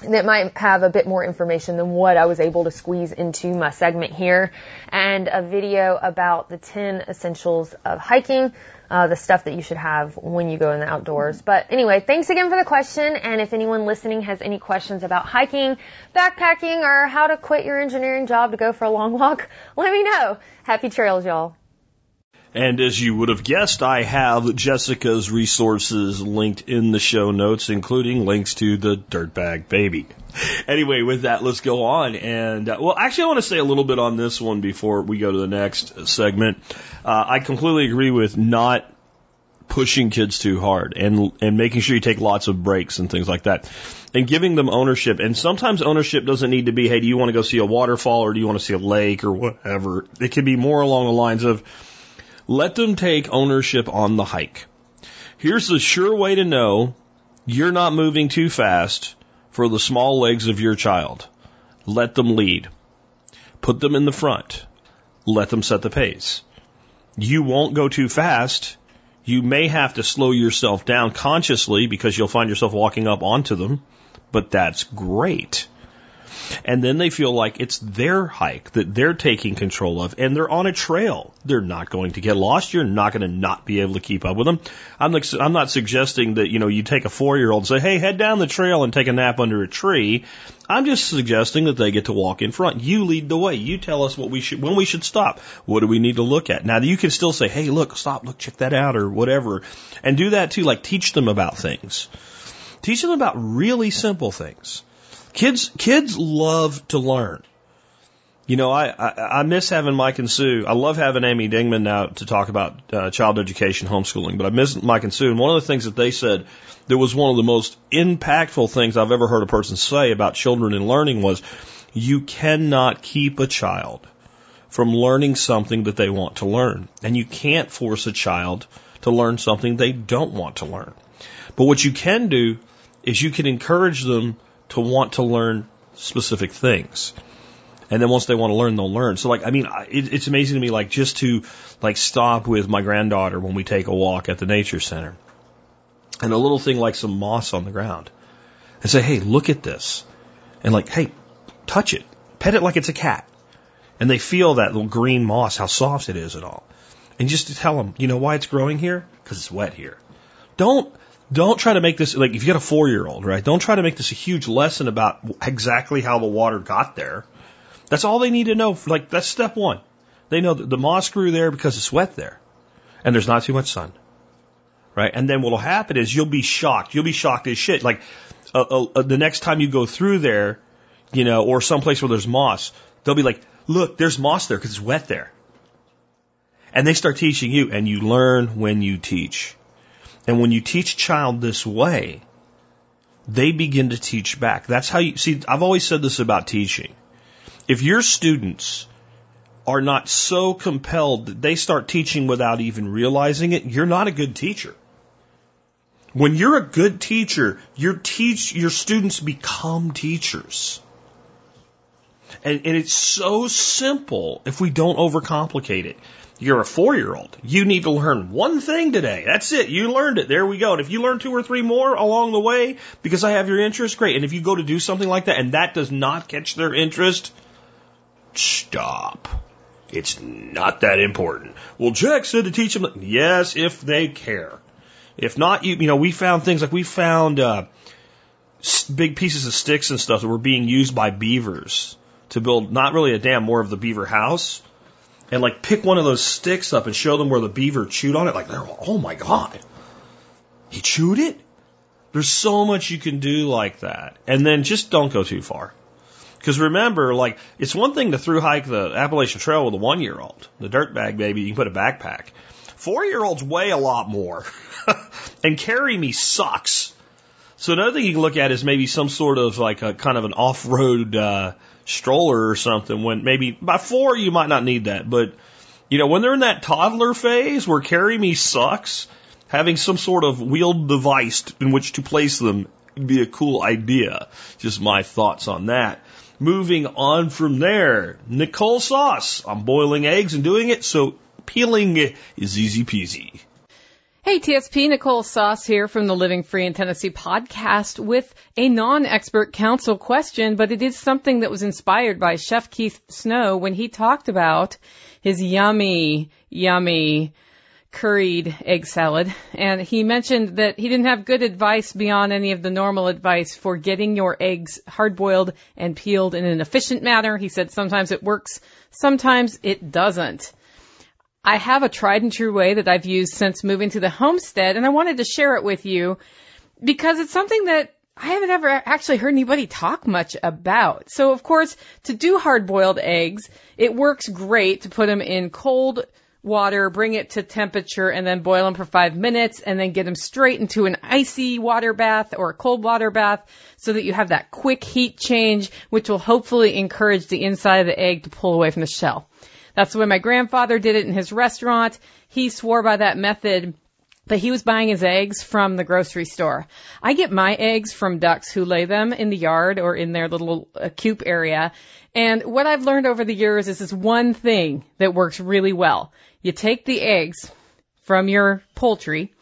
that might have a bit more information than what I was able to squeeze into my segment here, and a video about the 10 essentials of hiking, uh, the stuff that you should have when you go in the outdoors. But anyway, thanks again for the question, and if anyone listening has any questions about hiking, backpacking, or how to quit your engineering job to go for a long walk, let me know. Happy trails, y'all. And as you would have guessed, I have Jessica's resources linked in the show notes, including links to the Dirtbag Baby. Anyway, with that, let's go on. And, uh, well, actually, I want to say a little bit on this one before we go to the next segment. Uh, I completely agree with not pushing kids too hard and and making sure you take lots of breaks and things like that and giving them ownership and sometimes ownership doesn't need to be hey do you want to go see a waterfall or do you want to see a lake or whatever it can be more along the lines of let them take ownership on the hike. Here's the sure way to know you're not moving too fast for the small legs of your child. Let them lead. Put them in the front. Let them set the pace. You won't go too fast. You may have to slow yourself down consciously because you'll find yourself walking up onto them, but that's great. And then they feel like it's their hike that they're taking control of and they're on a trail. They're not going to get lost. You're not going to not be able to keep up with them. I'm, like, I'm not suggesting that, you know, you take a four year old and say, hey, head down the trail and take a nap under a tree. I'm just suggesting that they get to walk in front. You lead the way. You tell us what we should, when we should stop. What do we need to look at? Now you can still say, hey, look, stop, look, check that out or whatever. And do that too, like teach them about things. Teach them about really simple things. Kids, kids love to learn. You know, I, I, I miss having Mike and Sue. I love having Amy Dingmann now to talk about uh, child education, homeschooling, but I miss Mike and Sue. And one of the things that they said that was one of the most impactful things I've ever heard a person say about children and learning was you cannot keep a child from learning something that they want to learn. And you can't force a child to learn something they don't want to learn. But what you can do is you can encourage them to want to learn specific things. And then once they want to learn, they'll learn. So like, I mean, it, it's amazing to me, like just to like stop with my granddaughter when we take a walk at the nature center and a little thing like some moss on the ground and say, Hey, look at this. And like, Hey, touch it, pet it like it's a cat. And they feel that little green moss, how soft it is and all. And just to tell them, you know why it's growing here? Cause it's wet here. Don't don't try to make this like if you got a four year old, right? Don't try to make this a huge lesson about exactly how the water got there. That's all they need to know. Like that's step one. They know that the moss grew there because it's wet there, and there's not too much sun, right? And then what'll happen is you'll be shocked. You'll be shocked as shit. Like uh, uh, uh, the next time you go through there, you know, or someplace where there's moss, they'll be like, "Look, there's moss there because it's wet there." And they start teaching you, and you learn when you teach. And when you teach a child this way, they begin to teach back. That's how you see. I've always said this about teaching. If your students are not so compelled that they start teaching without even realizing it, you're not a good teacher. When you're a good teacher, your teach your students become teachers. And, and it's so simple if we don't overcomplicate it. You're a four year old. You need to learn one thing today. That's it. You learned it. There we go. And if you learn two or three more along the way because I have your interest, great. And if you go to do something like that and that does not catch their interest, stop. It's not that important. Well, Jack said to teach them. Yes, if they care. If not, you, you know, we found things like we found, uh, big pieces of sticks and stuff that were being used by beavers to build not really a dam, more of the beaver house and like pick one of those sticks up and show them where the beaver chewed on it. Like, they're, oh my God, he chewed it? There's so much you can do like that. And then just don't go too far. Because remember, like, it's one thing to through hike the Appalachian Trail with a one year old. The dirt bag baby, you can put a backpack. Four year olds weigh a lot more. and carry me sucks. So another thing you can look at is maybe some sort of like a kind of an off road, uh, stroller or something when maybe by four you might not need that, but you know, when they're in that toddler phase where carry me sucks, having some sort of wheeled device in which to place them would be a cool idea. Just my thoughts on that. Moving on from there, Nicole Sauce. I'm boiling eggs and doing it, so peeling is easy peasy. Hey, TSP, Nicole Sauce here from the Living Free in Tennessee podcast with a non-expert council question, but it is something that was inspired by Chef Keith Snow when he talked about his yummy, yummy curried egg salad. And he mentioned that he didn't have good advice beyond any of the normal advice for getting your eggs hard boiled and peeled in an efficient manner. He said sometimes it works, sometimes it doesn't. I have a tried and true way that I've used since moving to the homestead, and I wanted to share it with you because it's something that I haven't ever actually heard anybody talk much about. So, of course, to do hard boiled eggs, it works great to put them in cold water, bring it to temperature, and then boil them for five minutes, and then get them straight into an icy water bath or a cold water bath so that you have that quick heat change, which will hopefully encourage the inside of the egg to pull away from the shell. That's the way my grandfather did it in his restaurant. He swore by that method But he was buying his eggs from the grocery store. I get my eggs from ducks who lay them in the yard or in their little uh, coop area. And what I've learned over the years is this one thing that works really well. You take the eggs from your poultry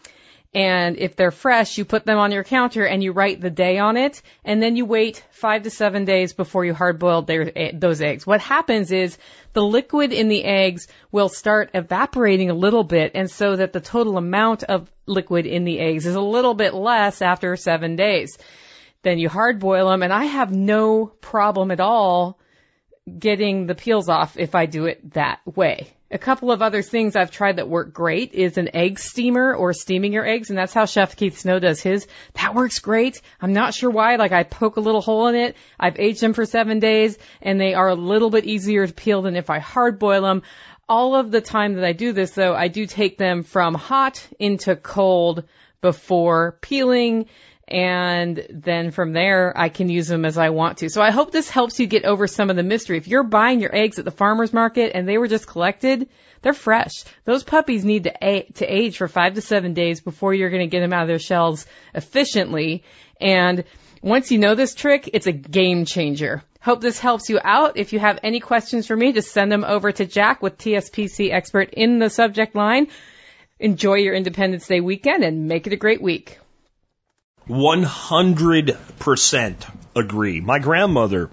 and if they're fresh, you put them on your counter and you write the day on it, and then you wait five to seven days before you hard boil eh, those eggs. What happens is the liquid in the eggs will start evaporating a little bit, and so that the total amount of liquid in the eggs is a little bit less after seven days. Then you hard boil them, and I have no problem at all getting the peels off if I do it that way. A couple of other things I've tried that work great is an egg steamer or steaming your eggs, and that's how Chef Keith Snow does his. That works great. I'm not sure why. Like I poke a little hole in it. I've aged them for seven days, and they are a little bit easier to peel than if I hard boil them. All of the time that I do this, though, I do take them from hot into cold before peeling and then from there I can use them as I want to. So I hope this helps you get over some of the mystery. If you're buying your eggs at the farmer's market and they were just collected, they're fresh. Those puppies need to, to age for five to seven days before you're going to get them out of their shells efficiently. And once you know this trick, it's a game changer. Hope this helps you out. If you have any questions for me, just send them over to Jack with TSPC expert in the subject line. Enjoy your Independence Day weekend and make it a great week. 100% agree. My grandmother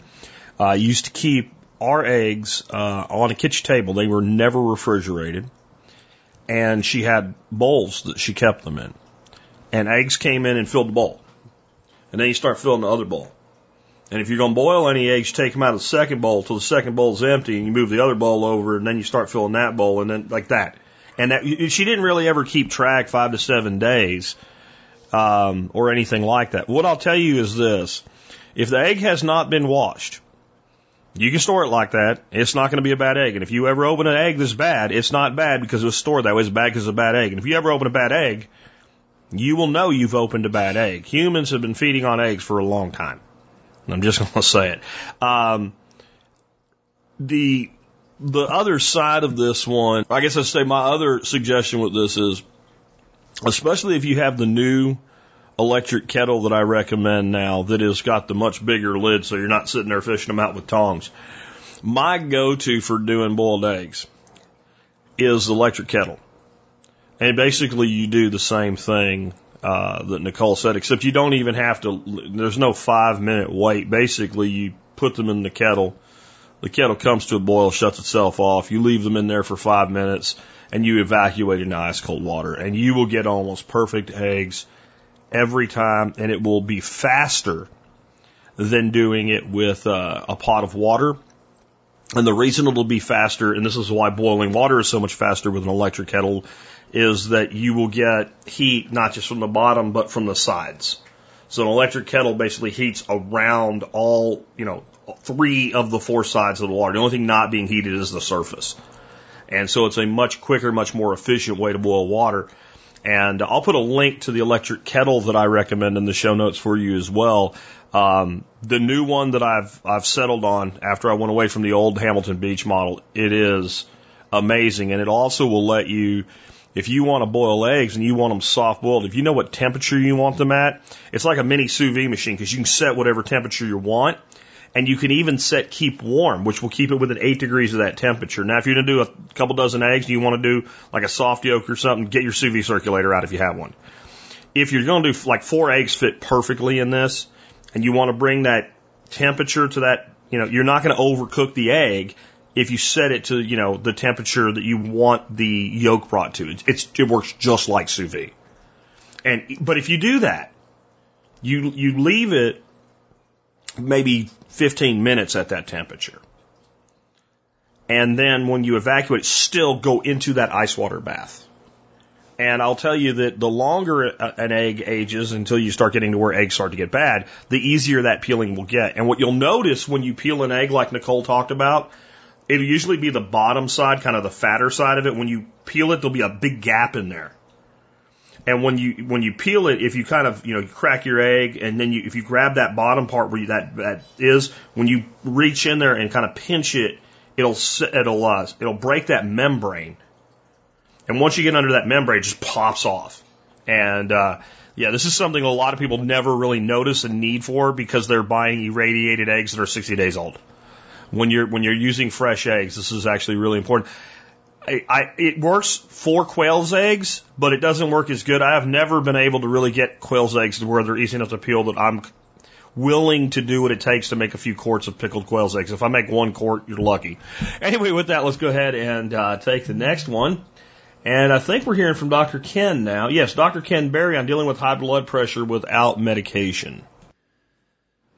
uh, used to keep our eggs uh, on a kitchen table. They were never refrigerated. And she had bowls that she kept them in. And eggs came in and filled the bowl. And then you start filling the other bowl. And if you're going to boil any eggs, you take them out of the second bowl till the second bowl's empty, and you move the other bowl over, and then you start filling that bowl, and then like that. And that, she didn't really ever keep track five to seven days um, or anything like that. What I'll tell you is this: if the egg has not been washed, you can store it like that. It's not going to be a bad egg. And if you ever open an egg that's bad, it's not bad because it was stored that way. It's bad because it's a bad egg. And if you ever open a bad egg, you will know you've opened a bad egg. Humans have been feeding on eggs for a long time. I'm just going to say it. Um, the the other side of this one, I guess I'd say my other suggestion with this is, especially if you have the new electric kettle that I recommend now that has got the much bigger lid so you're not sitting there fishing them out with tongs. My go-to for doing boiled eggs is the electric kettle. And basically you do the same thing uh, that Nicole said, except you don't even have to, there's no five minute wait. Basically you put them in the kettle. The kettle comes to a boil, shuts itself off. You leave them in there for five minutes and you evacuate in ice cold water and you will get almost perfect eggs every time and it will be faster than doing it with uh, a pot of water. And the reason it'll be faster, and this is why boiling water is so much faster with an electric kettle, is that you will get heat not just from the bottom but from the sides. So an electric kettle basically heats around all, you know, three of the four sides of the water. The only thing not being heated is the surface. And so it's a much quicker, much more efficient way to boil water. And I'll put a link to the electric kettle that I recommend in the show notes for you as well. Um, the new one that I've I've settled on after I went away from the old Hamilton Beach model, it is amazing, and it also will let you, if you want to boil eggs and you want them soft boiled, if you know what temperature you want them at, it's like a mini sous vide machine because you can set whatever temperature you want. And you can even set keep warm, which will keep it within eight degrees of that temperature. Now, if you're going to do a couple dozen eggs, you want to do like a soft yolk or something, get your sous vide circulator out if you have one. If you're going to do like four eggs fit perfectly in this, and you want to bring that temperature to that, you know, you're not going to overcook the egg if you set it to, you know, the temperature that you want the yolk brought to. It's it works just like sous vide. And but if you do that, you you leave it maybe 15 minutes at that temperature. And then when you evacuate, still go into that ice water bath. And I'll tell you that the longer an egg ages until you start getting to where eggs start to get bad, the easier that peeling will get. And what you'll notice when you peel an egg, like Nicole talked about, it'll usually be the bottom side, kind of the fatter side of it. When you peel it, there'll be a big gap in there. And when you when you peel it, if you kind of you know you crack your egg, and then you if you grab that bottom part where you, that that is, when you reach in there and kind of pinch it, it'll it'll uh, it'll break that membrane. And once you get under that membrane, it just pops off. And, uh, yeah, this is something a lot of people never really notice a need for because they're buying irradiated eggs that are 60 days old. When you're, when you're using fresh eggs, this is actually really important. I, I, it works for quail's eggs, but it doesn't work as good. I have never been able to really get quail's eggs to where they're easy enough to peel that I'm willing to do what it takes to make a few quarts of pickled quail's eggs. If I make one quart, you're lucky. Anyway, with that, let's go ahead and uh, take the next one. And I think we're hearing from Dr. Ken now. Yes, Dr. Ken Berry. I'm dealing with high blood pressure without medication.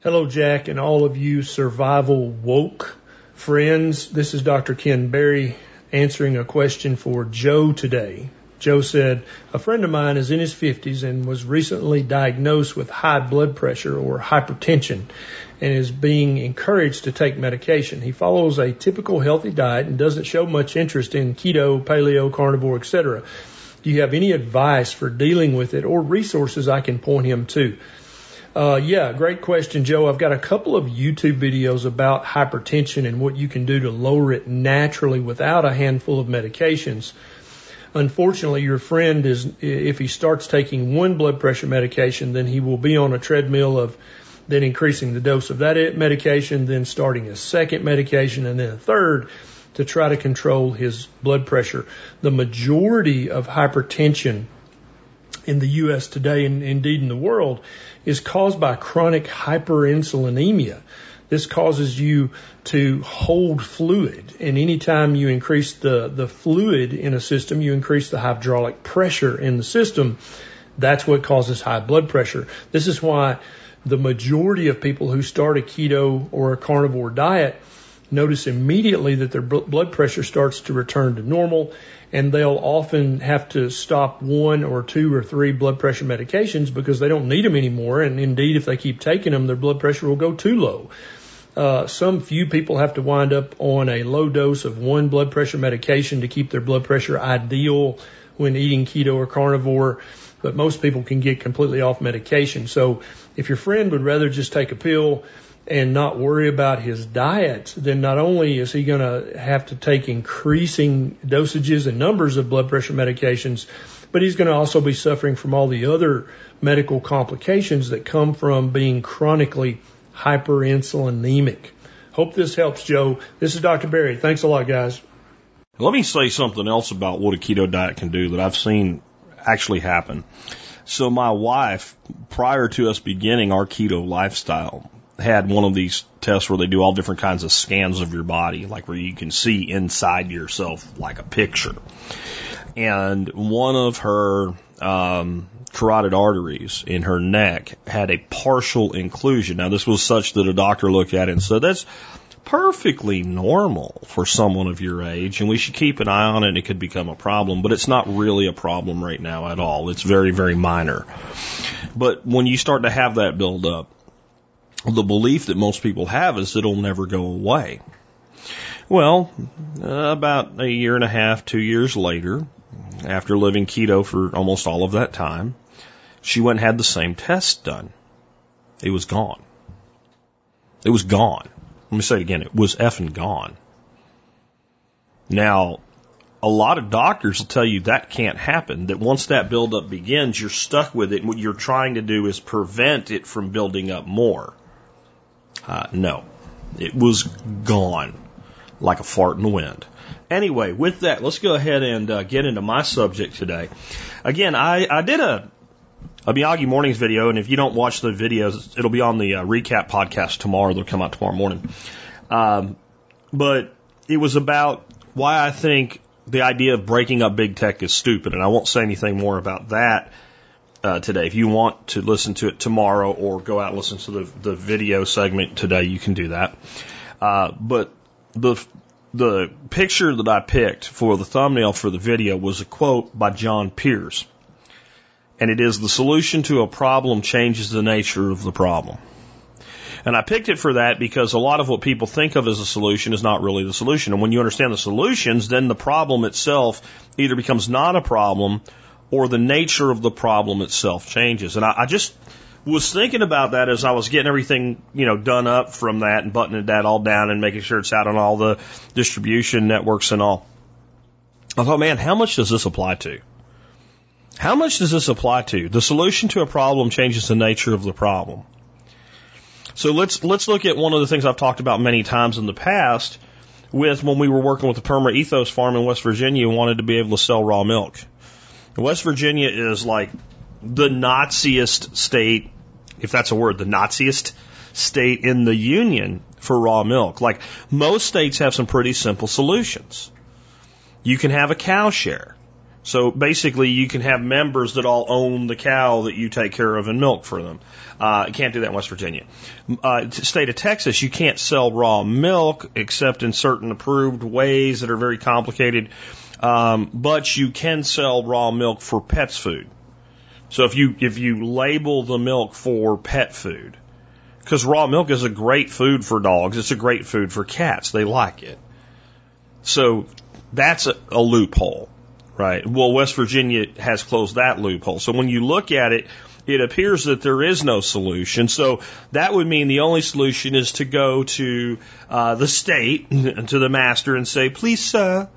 Hello, Jack, and all of you survival woke friends. This is Dr. Ken Berry answering a question for Joe today. Joe said, A friend of mine is in his 50s and was recently diagnosed with high blood pressure or hypertension and is being encouraged to take medication. He follows a typical healthy diet and doesn't show much interest in keto, paleo, carnivore, etc. Do you have any advice for dealing with it or resources I can point him to? Uh, yeah, great question, Joe. I've got a couple of YouTube videos about hypertension and what you can do to lower it naturally without a handful of medications. Unfortunately, your friend is, if he starts taking one blood pressure medication, then he will be on a treadmill of then increasing the dose of that medication, then starting a second medication, and then a third to try to control his blood pressure. The majority of hypertension in the U.S. today, and indeed in the world, is caused by chronic hyperinsulinemia. This causes you to hold fluid, and anytime you increase the, the fluid in a system, you increase the hydraulic pressure in the system. That's what causes high blood pressure. This is why the majority of people who start a keto or a carnivore diet notice immediately that their blood pressure starts to return to normal and they'll often have to stop one or two or three blood pressure medications because they don't need them anymore. And indeed, if they keep taking them, their blood pressure will go too low. Uh, some few people have to wind up on a low dose of one blood pressure medication to keep their blood pressure ideal when eating keto or carnivore, but most people can get completely off medication. So if your friend would rather just take a pill and not worry about his diet, then not only is he going to have to take increasing dosages and numbers of blood pressure medications, but he's going to also be suffering from all the other medical complications that come from being chronically hyperinsulinemic. Hope this helps, Joe. This is Dr. Berry. Thanks a lot, guys. Let me say something else about what a keto diet can do that I've seen actually happen. So my wife, prior to us beginning our keto lifestyle, had one of these tests where they do all different kinds of scans of your body, like where you can see inside yourself like a picture. And one of her um, carotid arteries in her neck had a partial occlusion. Now, this was such that a doctor looked at it and said, that's perfectly normal for someone of your age, and we should keep an eye on it. It could become a problem, but it's not really a problem right now at all. It's very, very minor. But when you start to have that build up, the belief that most people have is it'll never go away. Well, uh, about a year and a half, two years later, after living keto for almost all of that time, she went and had the same test done. It was gone. It was gone. Let me say it again. It was effing gone. Now, a lot of doctors will tell you that can't happen, that once that buildup begins, you're stuck with it. And what you're trying to do is prevent it from building up more. Uh, no, it was gone like a fart in the wind. Anyway, with that, let's go ahead and uh, get into my subject today. Again, I, I did a, a Miyagi Mornings video, and if you don't watch the videos, it'll be on the uh, recap podcast tomorrow. They'll come out tomorrow morning. Um, but it was about why I think the idea of breaking up big tech is stupid, and I won't say anything more about that uh, today. If you want to listen to it tomorrow or go out and listen to the, the video segment today, you can do that. Uh, but the the picture that I picked for the thumbnail for the video was a quote by John Peers. And it is the solution to a problem changes the nature of the problem. And I picked it for that because a lot of what people think of as a solution is not really the solution. And when you understand the solutions, then the problem itself either becomes not a problem or the nature of the problem itself changes. And I, I just was thinking about that as I was getting everything, you know, done up from that and buttoning that all down and making sure it's out on all the distribution networks and all. I thought, man, how much does this apply to? How much does this apply to? The solution to a problem changes the nature of the problem. So let's let's look at one of the things I've talked about many times in the past with when we were working with the Perma Ethos farm in West Virginia and wanted to be able to sell raw milk. West Virginia is like the Naziest state, if that's a word, the Naziest state in the union for raw milk. Like most states have some pretty simple solutions. You can have a cow share. So basically, you can have members that all own the cow that you take care of and milk for them. Uh, can't do that in West Virginia. Uh, state of Texas, you can't sell raw milk except in certain approved ways that are very complicated. Um, but you can sell raw milk for pets food. So if you if you label the milk for pet food, because raw milk is a great food for dogs, it's a great food for cats. They like it. So that's a, a loophole, right? Well, West Virginia has closed that loophole. So when you look at it, it appears that there is no solution. So that would mean the only solution is to go to uh, the state, to the master, and say, please, sir,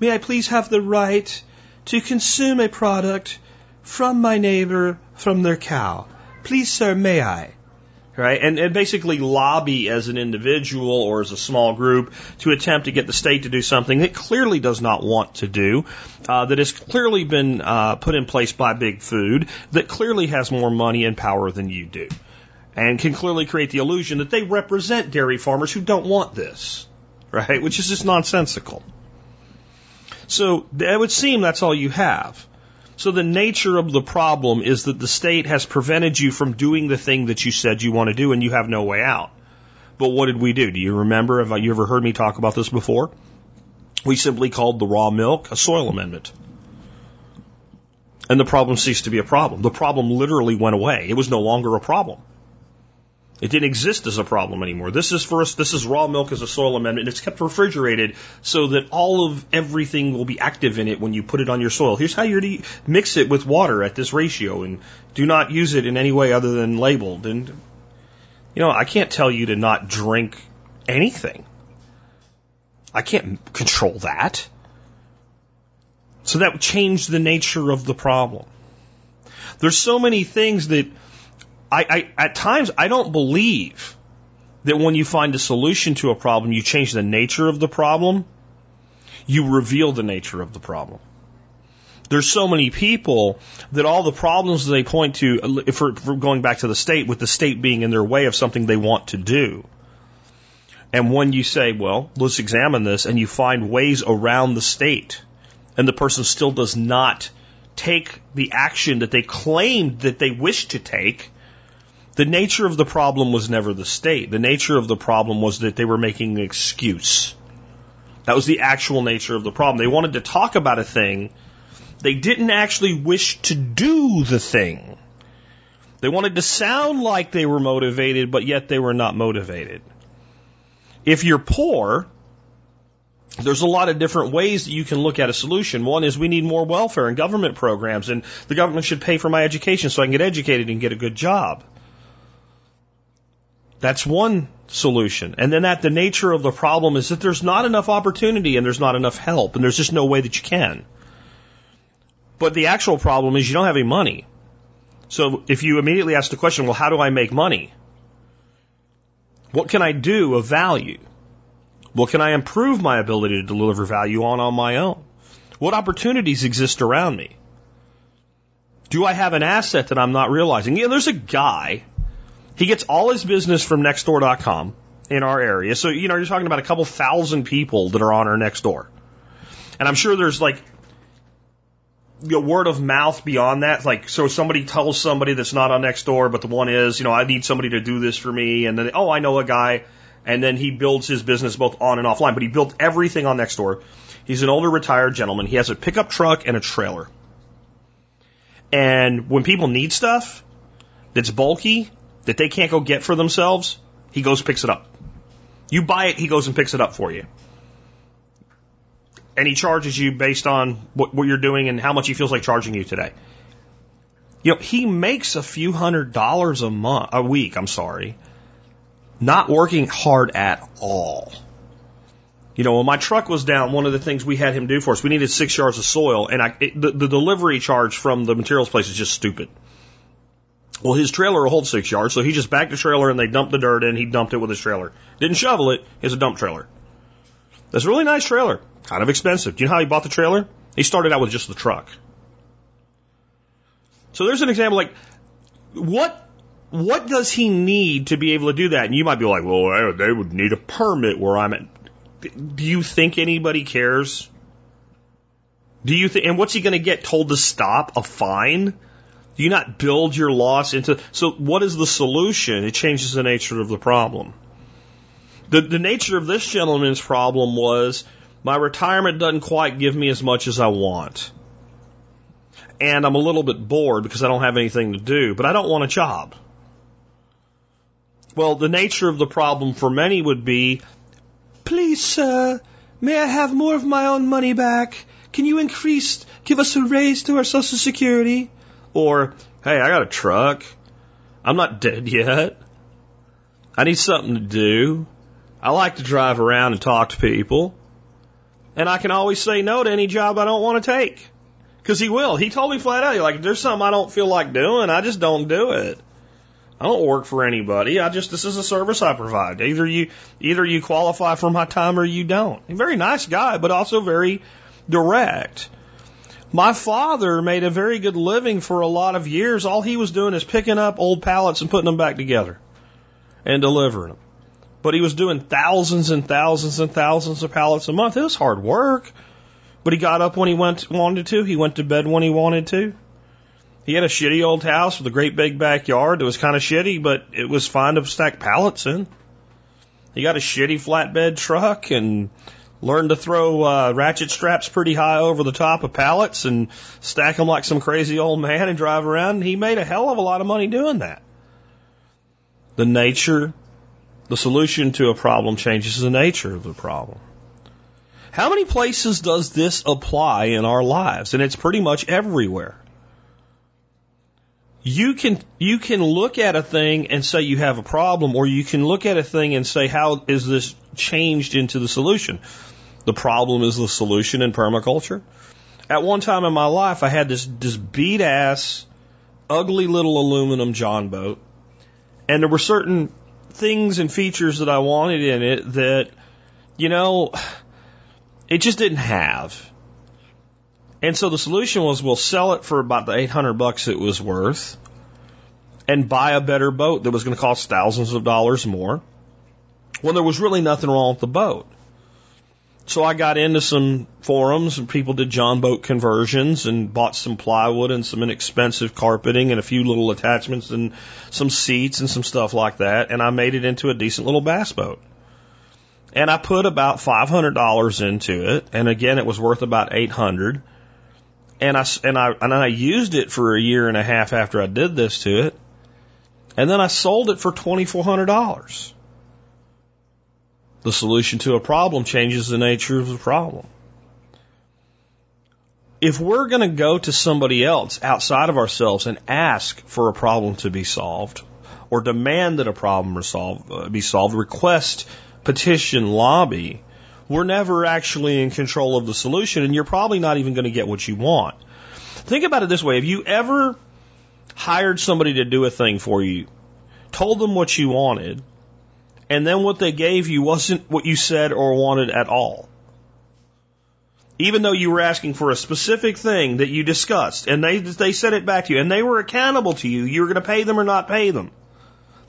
may I please have the right to consume a product from my neighbor from their cow? Please, sir, may I? Right? And, and basically lobby as an individual or as a small group to attempt to get the state to do something it clearly does not want to do, uh, that has clearly been uh, put in place by Big Food, that clearly has more money and power than you do, and can clearly create the illusion that they represent dairy farmers who don't want this, right? Which is just nonsensical. So it would seem that's all you have. So the nature of the problem is that the state has prevented you from doing the thing that you said you want to do and you have no way out. But what did we do? Do you remember? Have you ever heard me talk about this before? We simply called the raw milk a soil amendment. And the problem ceased to be a problem. The problem literally went away. It was no longer a problem. It didn't exist as a problem anymore. This is for us, this is raw milk as a soil amendment. It's kept refrigerated so that all of everything will be active in it when you put it on your soil. Here's how you're to mix it with water at this ratio and do not use it in any way other than labeled. And, you know, I can't tell you to not drink anything. I can't control that. So that changed the nature of the problem. There's so many things that I, I, at times, I don't believe that when you find a solution to a problem, you change the nature of the problem. You reveal the nature of the problem. There's so many people that all the problems they point to, if we're, going back to the state, with the state being in their way of something they want to do. And when you say, well, let's examine this, and you find ways around the state, and the person still does not take the action that they claimed that they wish to take, the nature of the problem was never the state. The nature of the problem was that they were making an excuse. That was the actual nature of the problem. They wanted to talk about a thing. They didn't actually wish to do the thing. They wanted to sound like they were motivated, but yet they were not motivated. If you're poor, there's a lot of different ways that you can look at a solution. One is we need more welfare and government programs, and the government should pay for my education so I can get educated and get a good job. That's one solution. And then that the nature of the problem is that there's not enough opportunity and there's not enough help and there's just no way that you can. But the actual problem is you don't have any money. So if you immediately ask the question, well, how do I make money? What can I do of value? What can I improve my ability to deliver value on on my own? What opportunities exist around me? Do I have an asset that I'm not realizing? Yeah, there's a guy he gets all his business from nextdoor.com in our area. So, you know, you're talking about a couple thousand people that are on our Nextdoor. And I'm sure there's like you know, word of mouth beyond that. Like, so somebody tells somebody that's not on Nextdoor, but the one is, you know, I need somebody to do this for me. And then, oh, I know a guy. And then he builds his business both on and offline, but he built everything on Nextdoor. He's an older retired gentleman. He has a pickup truck and a trailer. And when people need stuff that's bulky, that they can't go get for themselves, he goes picks it up. You buy it, he goes and picks it up for you. And he charges you based on what, what you're doing and how much he feels like charging you today. You know, he makes a few hundred dollars a month, a week, I'm sorry, not working hard at all. You know, when my truck was down, one of the things we had him do for us, we needed six yards of soil, and I, it, the, the delivery charge from the materials place is just stupid. Well, his trailer will hold six yards, so he just backed the trailer and they dumped the dirt in. He dumped it with his trailer. Didn't shovel it. It's a dump trailer. That's a really nice trailer. Kind of expensive. Do you know how he bought the trailer? He started out with just the truck. So there's an example like, what what does he need to be able to do that? And you might be like, well, they would need a permit where I'm at. Do you think anybody cares? Do you think, and what's he going to get told to stop? A fine? Do you not build your loss into, so what is the solution? It changes the nature of the problem. The, the nature of this gentleman's problem was my retirement doesn't quite give me as much as I want. And I'm a little bit bored because I don't have anything to do, but I don't want a job. Well, the nature of the problem for many would be, please, sir, may I have more of my own money back? Can you increase, give us a raise to our Social Security? Or, hey, I got a truck. I'm not dead yet. I need something to do. I like to drive around and talk to people. And I can always say no to any job I don't want to take. Because he will. He told me flat out, like, if there's something I don't feel like doing, I just don't do it. I don't work for anybody. I just this is a service I provide. Either you either you qualify for my time or you don't. A very nice guy, but also very direct. My father made a very good living for a lot of years. All he was doing is picking up old pallets and putting them back together and delivering them. But he was doing thousands and thousands and thousands of pallets a month. It was hard work. But he got up when he went wanted to. He went to bed when he wanted to. He had a shitty old house with a great big backyard. that was kind of shitty, but it was fine to stack pallets in. He got a shitty flatbed truck and learned to throw uh, ratchet straps pretty high over the top of pallets and stack them like some crazy old man and drive around. He made a hell of a lot of money doing that. The nature, the solution to a problem changes the nature of the problem. How many places does this apply in our lives? And it's pretty much everywhere. You can you can look at a thing and say you have a problem, or you can look at a thing and say how is this changed into the solution. The problem is the solution in permaculture. At one time in my life, I had this this beat ass, ugly little aluminum John boat, and there were certain things and features that I wanted in it that, you know, it just didn't have. And so the solution was we'll sell it for about the 800 bucks it was worth and buy a better boat that was going to cost thousands of dollars more when there was really nothing wrong with the boat. So I got into some forums and people did John boat conversions and bought some plywood and some inexpensive carpeting and a few little attachments and some seats and some stuff like that. And I made it into a decent little bass boat. And I put about $500 into it. And again, it was worth about 800 and I and I and I used it for a year and a half after I did this to it, and then I sold it for twenty four hundred dollars. The solution to a problem changes the nature of the problem. If we're going to go to somebody else outside of ourselves and ask for a problem to be solved, or demand that a problem resolve, uh, be solved, request, petition, lobby, we're never actually in control of the solution, and you're probably not even going to get what you want. Think about it this way. Have you ever hired somebody to do a thing for you, told them what you wanted, and then what they gave you wasn't what you said or wanted at all? Even though you were asking for a specific thing that you discussed, and they, they said it back to you, and they were accountable to you, you were going to pay them or not pay them.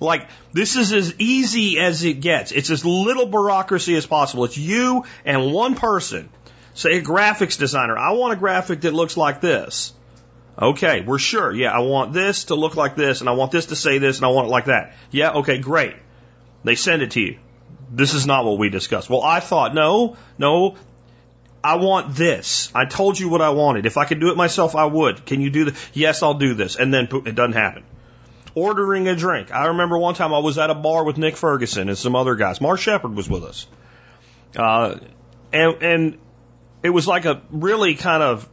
Like, this is as easy as it gets. It's as little bureaucracy as possible. It's you and one person. Say a graphics designer. I want a graphic that looks like this. Okay, we're sure. Yeah, I want this to look like this, and I want this to say this, and I want it like that. Yeah, okay, great. They send it to you. This is not what we discussed. Well, I thought, no, no, I want this. I told you what I wanted. If I could do it myself, I would. Can you do this? Yes, I'll do this. And then it doesn't happen ordering a drink. I remember one time I was at a bar with Nick Ferguson and some other guys. Mark Shepard was with us. Uh, and, and it was like a really kind of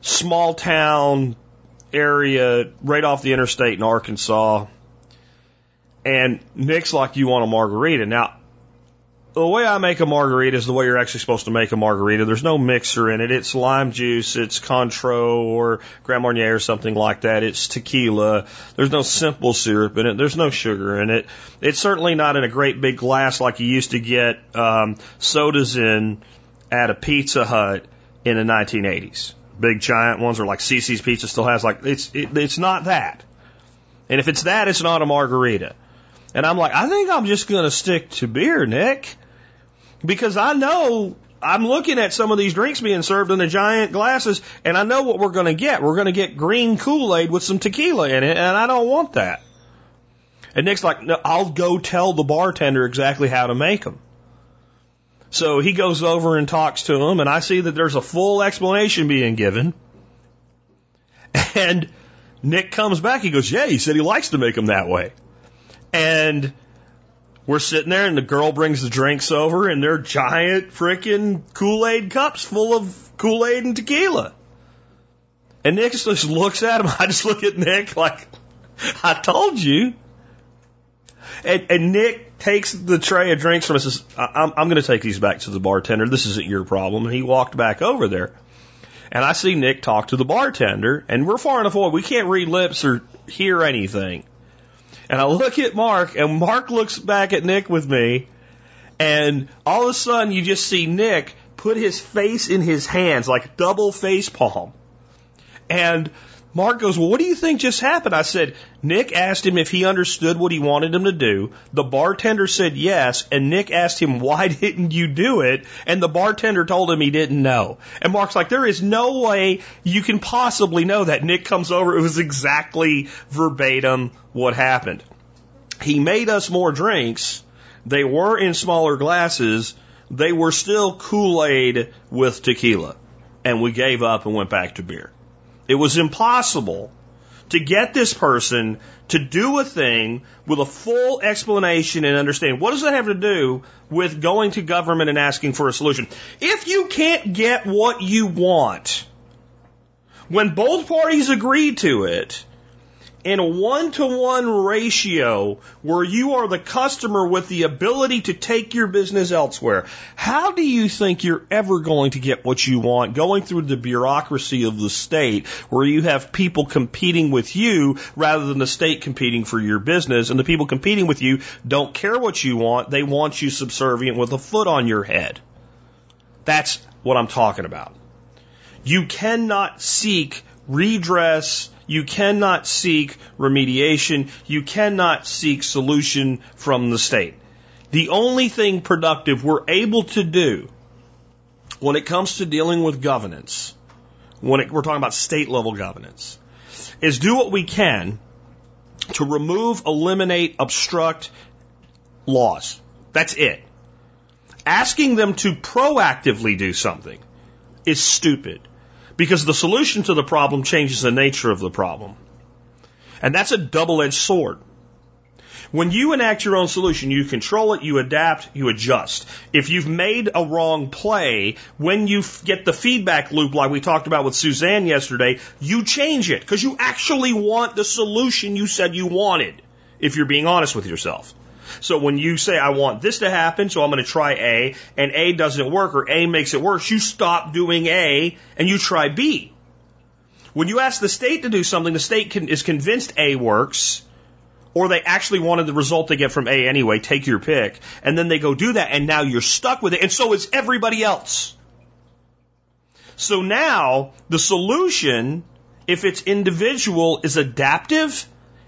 small town area right off the interstate in Arkansas. And Nick's like, you want a margarita. Now, the way I make a margarita is the way you're actually supposed to make a margarita. There's no mixer in it. It's lime juice, it's Cointreau or Grand Marnier or something like that. It's tequila. There's no simple syrup in it. There's no sugar in it. It's certainly not in a great big glass like you used to get um, sodas in at a Pizza Hut in the 1980s. Big giant ones, or like Cici's Pizza still has. Like it's it, it's not that. And if it's that, it's not a margarita. And I'm like, I think I'm just to stick to beer, Nick because I know I'm looking at some of these drinks being served in the giant glasses, and I know what we're going to get. We're going to get green Kool Aid with some tequila in it, and I don't want that. And Nick's like, no, I'll go tell the bartender exactly how to make them. So he goes over and talks to him, and I see that there's a full explanation being given. And Nick comes back. He goes, Yeah, he said he likes to make them that way. And we're sitting there and the girl brings the drinks over and they're giant freaking Kool-Aid cups full of Kool-Aid and tequila. And Nick just looks at him. I just look at Nick like, I told you. And, and Nick takes the tray of drinks from us. Says, I'm, I'm going to take these back to the bartender. This isn't your problem. And he walked back over there. And I see Nick talk to the bartender, and we're far enough away. We can't read lips or hear anything. And I look at Mark, and Mark looks back at Nick with me, and all of a sudden you just see Nick put his face in his hands, like double face palm. And Mark goes, Well, what do you think just happened? I said, Nick asked him if he understood what he wanted him to do. The bartender said yes, and Nick asked him, Why didn't you do it? And the bartender told him he didn't know. And Mark's like, There is no way you can possibly know that. Nick comes over, it was exactly verbatim what happened. He made us more drinks. They were in smaller glasses. They were still Kool Aid with tequila. And we gave up and went back to beer. It was impossible to get this person to do a thing with a full explanation and understanding. What does that have to do with going to government and asking for a solution? If you can't get what you want, when both parties agree to it, in a one to one ratio where you are the customer with the ability to take your business elsewhere, how do you think you're ever going to get what you want going through the bureaucracy of the state where you have people competing with you rather than the state competing for your business and the people competing with you don't care what you want, they want you subservient with a foot on your head. That's what I'm talking about. You cannot seek redress you cannot seek remediation. You cannot seek solution from the state. The only thing productive we're able to do when it comes to dealing with governance, when it, we're talking about state level governance, is do what we can to remove, eliminate, obstruct laws. That's it. Asking them to proactively do something is stupid. Because the solution to the problem changes the nature of the problem. And that's a double edged sword. When you enact your own solution, you control it, you adapt, you adjust. If you've made a wrong play, when you get the feedback loop like we talked about with Suzanne yesterday, you change it because you actually want the solution you said you wanted, if you're being honest with yourself. So when you say, I want this to happen, so I'm going to try A, and A doesn't work or A makes it worse, you stop doing A and you try B. When you ask the state to do something, the state can, is convinced A works, or they actually wanted the result they get from A anyway, take your pick, and then they go do that, and now you're stuck with it, and so is everybody else. So now, the solution, if it's individual, is adaptive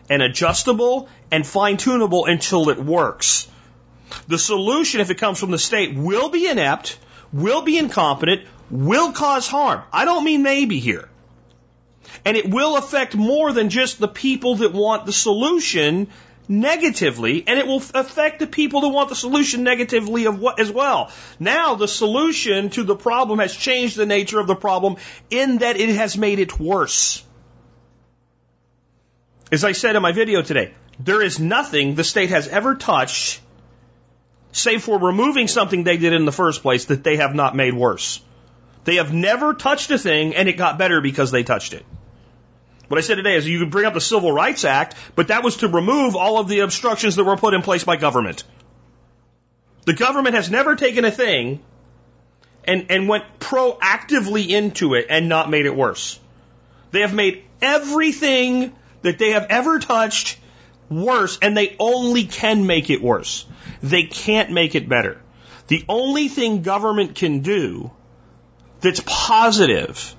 and adjustable and fine tunable until it works. The solution, if it comes from the state, will be inept, will be incompetent, will cause harm. I don't mean maybe here. And it will affect more than just the people that want the solution negatively, and it will affect the people that want the solution negatively of what as well. Now the solution to the problem has changed the nature of the problem in that it has made it worse. As I said in my video today, there is nothing the state has ever touched, save for removing something they did in the first place, that they have not made worse. They have never touched a thing and it got better because they touched it. What I said today is you could bring up the Civil Rights Act, but that was to remove all of the obstructions that were put in place by government. The government has never taken a thing and, and went proactively into it and not made it worse. They have made everything that they have ever touched worse, and they only can make it worse. They can't make it better. The only thing government can do that's positive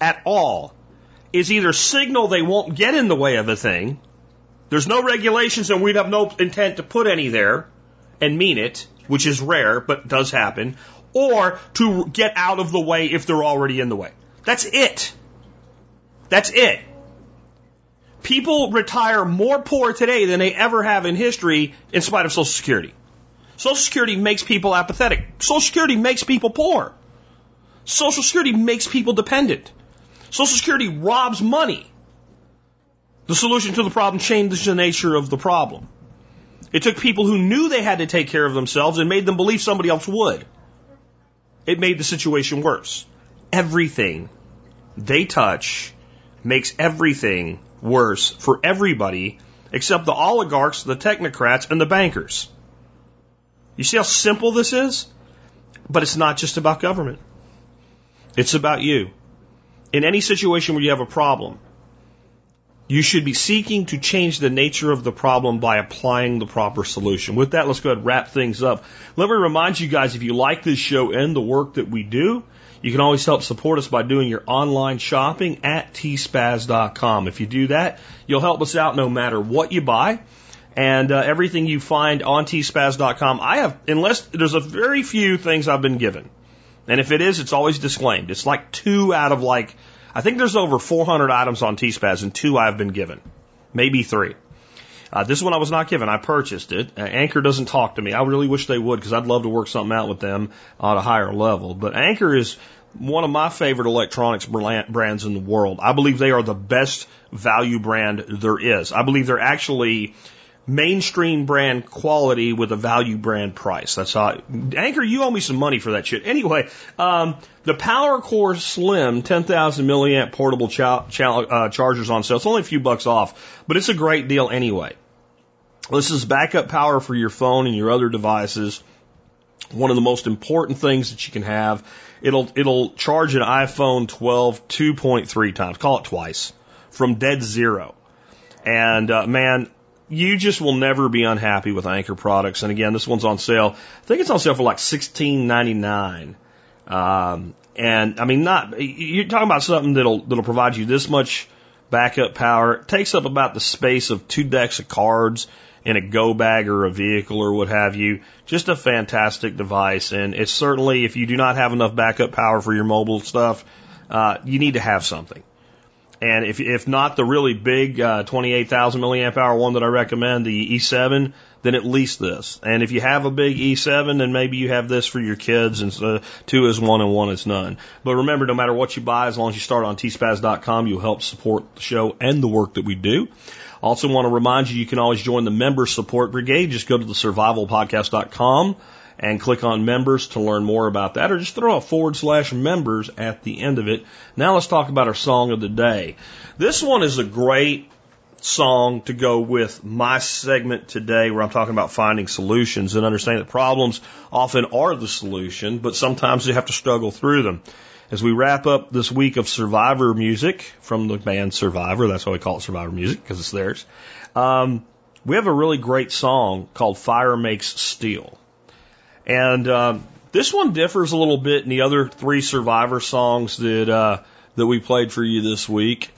at all is either signal they won't get in the way of a thing. There's no regulations and we'd have no intent to put any there and mean it, which is rare, but does happen, or to get out of the way if they're already in the way. That's it. That's it. People retire more poor today than they ever have in history in spite of Social Security. Social Security makes people apathetic. Social Security makes people poor. Social Security makes people dependent. Social Security robs money. The solution to the problem changed the nature of the problem. It took people who knew they had to take care of themselves and made them believe somebody else would. It made the situation worse. Everything they touch makes everything worse for everybody except the oligarchs, the technocrats, and the bankers. You see how simple this is? But it's not just about government. It's about you. In any situation where you have a problem, you should be seeking to change the nature of the problem by applying the proper solution. With that, let's go ahead and wrap things up. Let me remind you guys, if you like this show and the work that we do, you can always help support us by doing your online shopping at tspaz.com. If you do that, you'll help us out no matter what you buy. And uh, everything you find on tspaz.com, I have, unless there's a very few things I've been given. And if it is, it's always disclaimed. It's like two out of like, I think there's over 400 items on T-Spaz and two I've been given. Maybe three. Uh, this one I was not given. I purchased it. Uh, Anker doesn't talk to me. I really wish they would because I'd love to work something out with them on a higher level. But Anker is one of my favorite electronics brands in the world. I believe they are the best value brand there is. I believe they're actually mainstream brand quality with a value brand price. That's how. Anker, you owe me some money for that shit. Anyway, um, the PowerCore Slim 10,000 milliamp portable cha- cha- uh, chargers on sale. It's only a few bucks off, but it's a great deal anyway. This is backup power for your phone and your other devices. One of the most important things that you can have. It'll it'll charge an iPhone 12 2.3 times. Call it twice from dead zero. And uh, man, you just will never be unhappy with Anker products. And again, this one's on sale. I think it's on sale for like sixteen ninety nine. Um, and I mean, not you're talking about something that'll that'll provide you this much backup power. It takes up about the space of two decks of cards in a go bag or a vehicle or what have you. Just a fantastic device. And it's certainly, if you do not have enough backup power for your mobile stuff, uh, you need to have something. And if, if not the really big uh, 28,000 milliamp hour one that I recommend, the E7, then at least this. And if you have a big E7, then maybe you have this for your kids, and uh, two is one and one is none. But remember, no matter what you buy, as long as you start on tspaz.com, you'll help support the show and the work that we do. Also want to remind you, you can always join the member support brigade. Just go to the survivalpodcast.com and click on members to learn more about that, or just throw a forward slash members at the end of it. Now let's talk about our song of the day. This one is a great song to go with my segment today where I'm talking about finding solutions and understanding that problems often are the solution, but sometimes you have to struggle through them. As we wrap up this week of Survivor music from the band Survivor, that's why we call it Survivor music because it's theirs. Um, we have a really great song called Fire Makes Steel. And uh, this one differs a little bit in the other three Survivor songs that uh, that we played for you this week.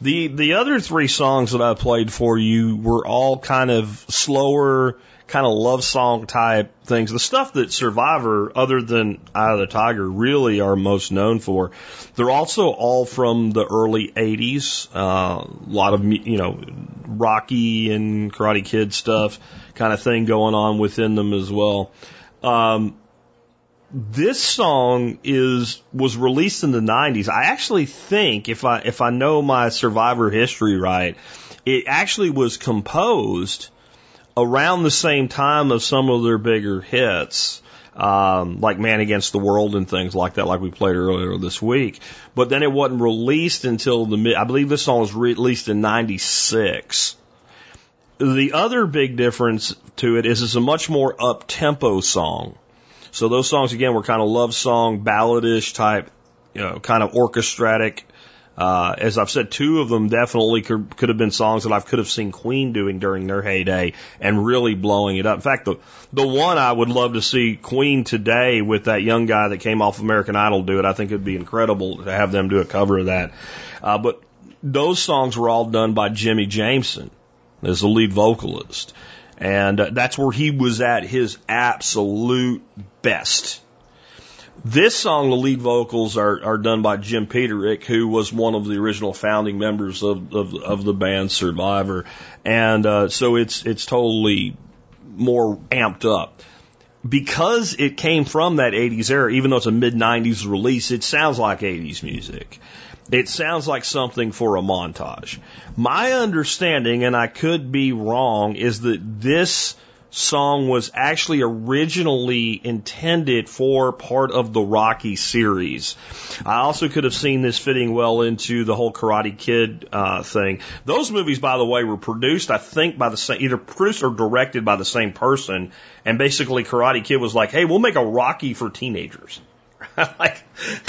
The the other three songs that I played for you were all kind of slower, kind of love song type things. The stuff that Survivor, other than Eye of the Tiger, really are most known for. They're also all from the early '80s. Uh, a lot of you know, Rocky and Karate Kid stuff, kind of thing going on within them as well. Um, this song is was released in the 90s. I actually think if I if I know my Survivor history right, it actually was composed around the same time of some of their bigger hits, um, like Man Against the World and things like that, like we played earlier this week. But then it wasn't released until the mid. I believe this song was released in '96. the other big difference to it is it's a much more up tempo song. So those songs again were kind of love song, balladish type, you know, kind of orchestratic. Uh, as I've said, two of them definitely could, could have been songs that I could have seen Queen doing during their heyday and really blowing it up. In fact, the the one I would love to see Queen today with that young guy that came off American Idol do it. I think it'd be incredible to have them do a cover of that. Uh, but those songs were all done by Jimi Jamison as the lead vocalist. And uh, that's where he was at his absolute best. This song, the lead vocals are, are done by Jim Peterick, who was one of the original founding members of, of, of the band Survivor. And, uh, so it's, it's totally more amped up. Because it came from that 80s era, even though it's a mid 90s release, it sounds like 80s music. It sounds like something for a montage. My understanding, and I could be wrong, is that this song was actually originally intended for part of the Rocky series. I also could have seen this fitting well into the whole Karate Kid uh, thing. Those movies, by the way, were produced, I think, by the same, either produced or directed by the same person. And basically, Karate Kid was like, "Hey, we'll make a Rocky for teenagers." like,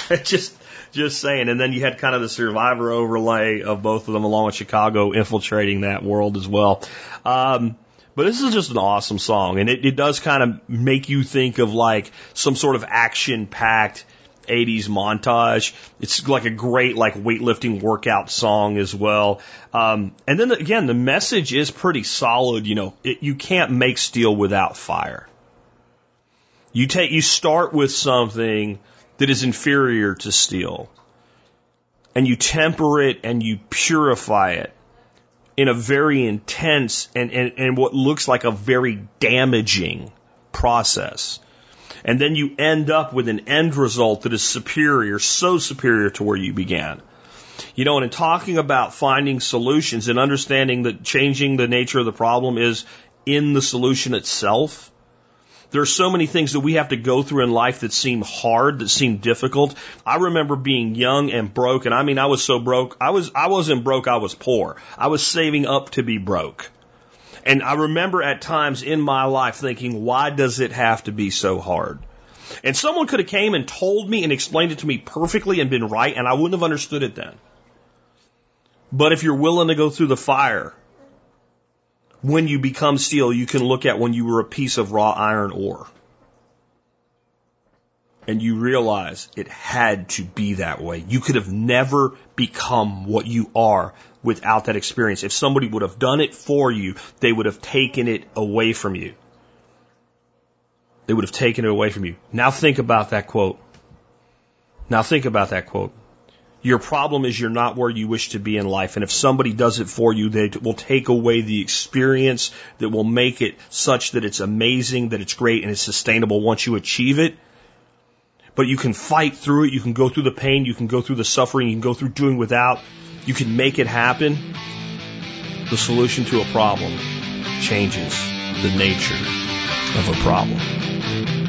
just just saying. And then you had kind of the survivor overlay of both of them along with Chicago infiltrating that world as well. Um, but this is just an awesome song and it, it does kind of make you think of like some sort of action packed 80s montage. It's like a great like weightlifting workout song as well. Um, and then again, the message is pretty solid. You know, it, you can't make steel without fire. You take, you start with something that is inferior to steel. And you temper it and you purify it in a very intense and, and, and what looks like a very damaging process. And then you end up with an end result that is superior, so superior to where you began. You know, and in talking about finding solutions and understanding that changing the nature of the problem is in the solution itself, there are so many things that we have to go through in life that seem hard, that seem difficult. I remember being young and broke, and I mean, I was so broke. I was, I wasn't broke, I was poor. I was saving up to be broke. And I remember at times in my life thinking, why does it have to be so hard? And someone could have came and told me and explained it to me perfectly and been right, and I wouldn't have understood it then. But if you're willing to go through the fire, when you become steel, you can look at when you were a piece of raw iron ore. And you realize it had to be that way. You could have never become what you are without that experience. If somebody would have done it for you, they would have taken it away from you. They would have taken it away from you. Now think about that quote. Now think about that quote. Your problem is you're not where you wish to be in life. And if somebody does it for you, they will take away the experience that will make it such that it's amazing, that it's great, and it's sustainable once you achieve it. But you can fight through it. You can go through the pain. You can go through the suffering. You can go through doing without. You can make it happen. The solution to a problem changes the nature of a problem.